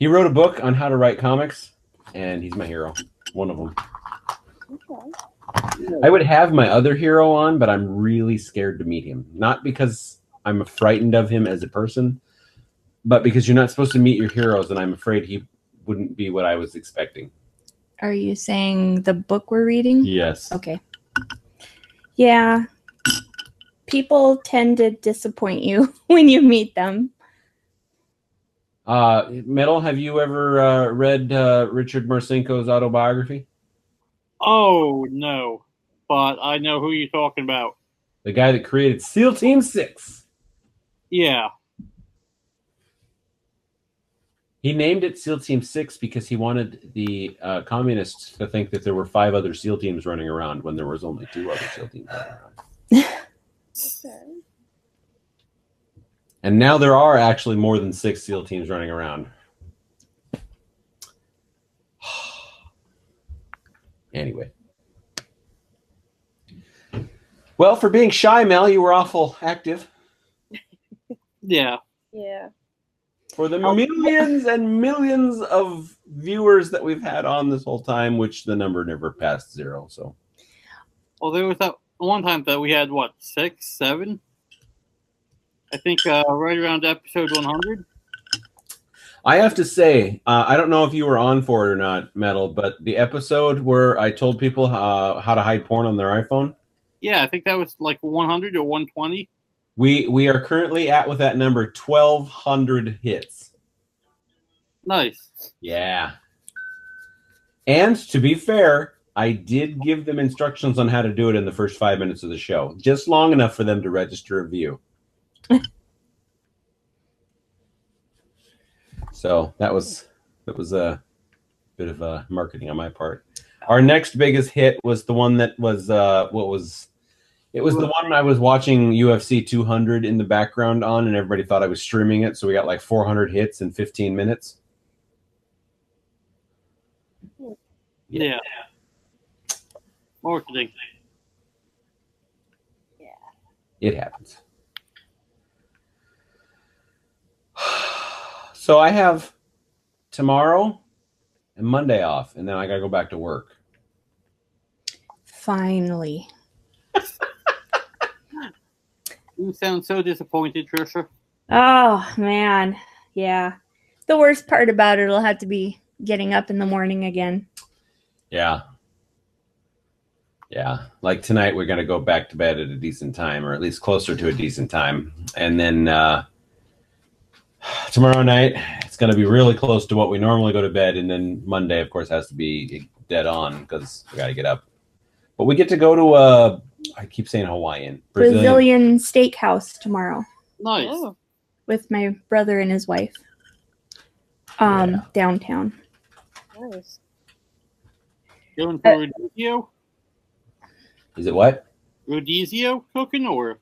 He wrote a book on how to write comics, and he's my hero. One of them. Okay. I would have my other hero on, but I'm really scared to meet him. Not because I'm frightened of him as a person, but because you're not supposed to meet your heroes, and I'm afraid he wouldn't be what I was expecting. Are you saying the book we're reading? Yes. Okay. Yeah. People tend to disappoint you [LAUGHS] when you meet them. Uh, Metal, have you ever uh, read uh, Richard Marcinko's autobiography? Oh no, but I know who you're talking about. The guy that created SEAL Team Six. Yeah, He named it SEAL Team Six because he wanted the uh, communists to think that there were five other SEAL teams running around when there was only two other SEAL teams running around. [LAUGHS] And now there are actually more than six SEAL teams running around. Anyway. Well, for being shy, Mel, you were awful active. [LAUGHS] yeah. Yeah. For the millions and millions of viewers that we've had on this whole time, which the number never passed zero. So Well, there was that one time that we had what six, seven. I think uh, right around episode 100. I have to say, uh, I don't know if you were on for it or not, Metal, but the episode where I told people uh, how to hide porn on their iPhone, Yeah, I think that was like 100 or 120. we we are currently at with that number twelve hundred hits. Nice. Yeah. And to be fair, I did give them instructions on how to do it in the first five minutes of the show, just long enough for them to register a view. [LAUGHS] so that was that was a bit of uh, marketing on my part. Our next biggest hit was the one that was uh, what was it was the one I was watching UFC 200 in the background on, and everybody thought I was streaming it. So we got like 400 hits in 15 minutes. Yeah. Marketing. Yeah. It happens. So I have tomorrow and Monday off, and then I gotta go back to work. Finally. [LAUGHS] You sound so disappointed, Tricia. Oh, man. Yeah. The worst part about it will have to be getting up in the morning again. Yeah. Yeah. Like tonight we're gonna go back to bed at a decent time, or at least closer to a decent time. And then uh tomorrow night it's gonna be really close to what we normally go to bed, and then Monday, of course, has to be dead on because we gotta get up. But we get to go to a I keep saying Hawaiian. Brazilian steakhouse tomorrow Nice. Oh, with my brother and his wife. Um, Yeah. downtown. nice. Going Uh, for Rodizio? Is it what? Rodizio cooking or?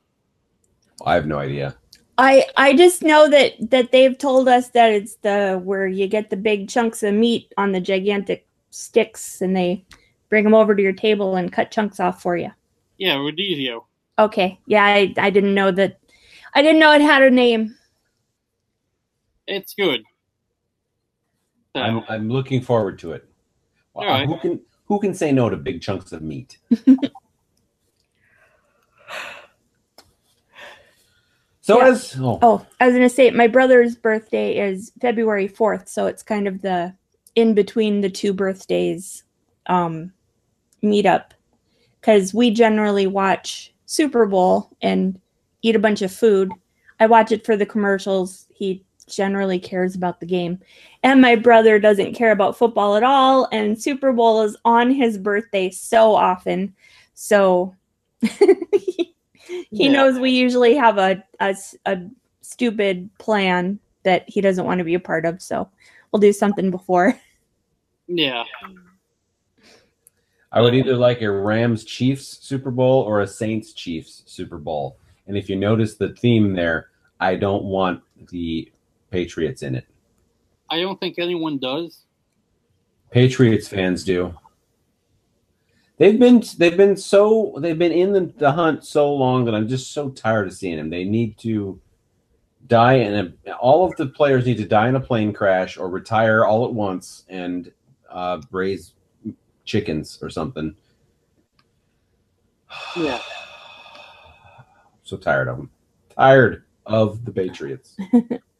I have no idea. I I just know that that they've told us that it's the where you get the big chunks of meat on the gigantic sticks and they bring them over to your table and cut chunks off for you. Yeah, Rodizio. Okay. Yeah, I, I didn't know that I didn't know it had a name. It's good. So, I'm I'm looking forward to it. Wow, All right. Who can who can say no to big chunks of meat? [LAUGHS] so Yeah. as oh, Oh, I was gonna say my brother's birthday is February fourth, so it's kind of the in between the two birthdays um meetup. Cause we generally watch Super Bowl and eat a bunch of food. I watch it for the commercials. He generally cares about the game. And my brother doesn't care about football at all. And Super Bowl is on his birthday so often. So [LAUGHS] he Yeah. knows we usually have a a stupid plan that he doesn't want to be a part of, so we'll do something before. [LAUGHS] Yeah. I would either like a Rams Chiefs Super Bowl or a Saints Chiefs Super Bowl. And if you notice the theme there, I don't want the Patriots in it. I don't think anyone does. Patriots fans do. They've been they've been so they've been in the, the hunt so long that I'm just so tired of seeing them. They need to die in a all of the players need to die in a plane crash or retire all at once and uh, raise chickens or something. [SIGHS] Yeah. So tired of them. Tired of the Patriots. [LAUGHS]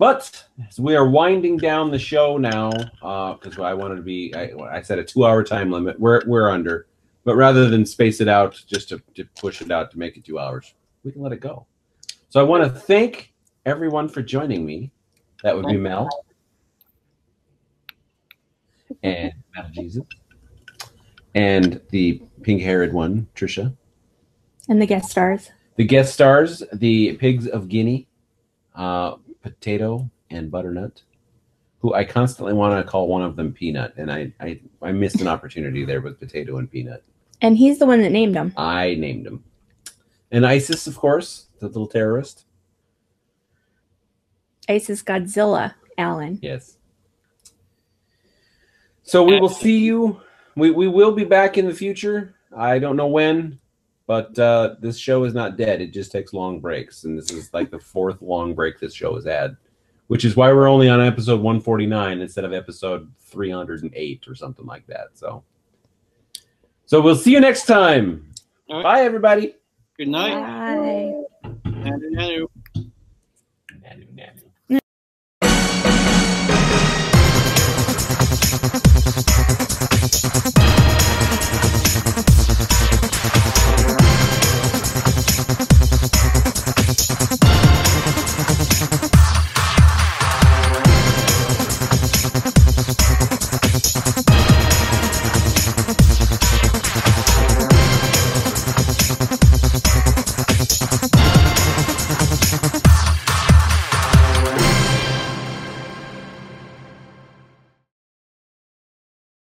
but as we are winding down the show now, because I wanted to be, I, I said a two-hour time limit. We're we're under, but rather than space it out just to, to push it out to make it two hours, we can let it go. So I want to thank everyone for joining me. That would be Mel and Mel Jesus, and the pink-haired one, Tricia. And the guest stars. The guest stars, the Pigs of Guinea, uh, Potato and Butternut, who I constantly want to call one of them Peanut, and I, I, I missed an opportunity there with Potato and Peanut. And he's the one that named him. I named him. And Isis, of course, the little terrorist. Isis Godzilla, Alan. Yes. So we will see you. We, we will be back in the future. I don't know when, but uh, this show is not dead. It just takes long breaks. And this is like the [LAUGHS] fourth long break this show has had, which is why we're only on episode 149 instead of episode 308 or something like that. So, so we'll see you next time. All right. Bye, everybody. Good night. Bye. Hello.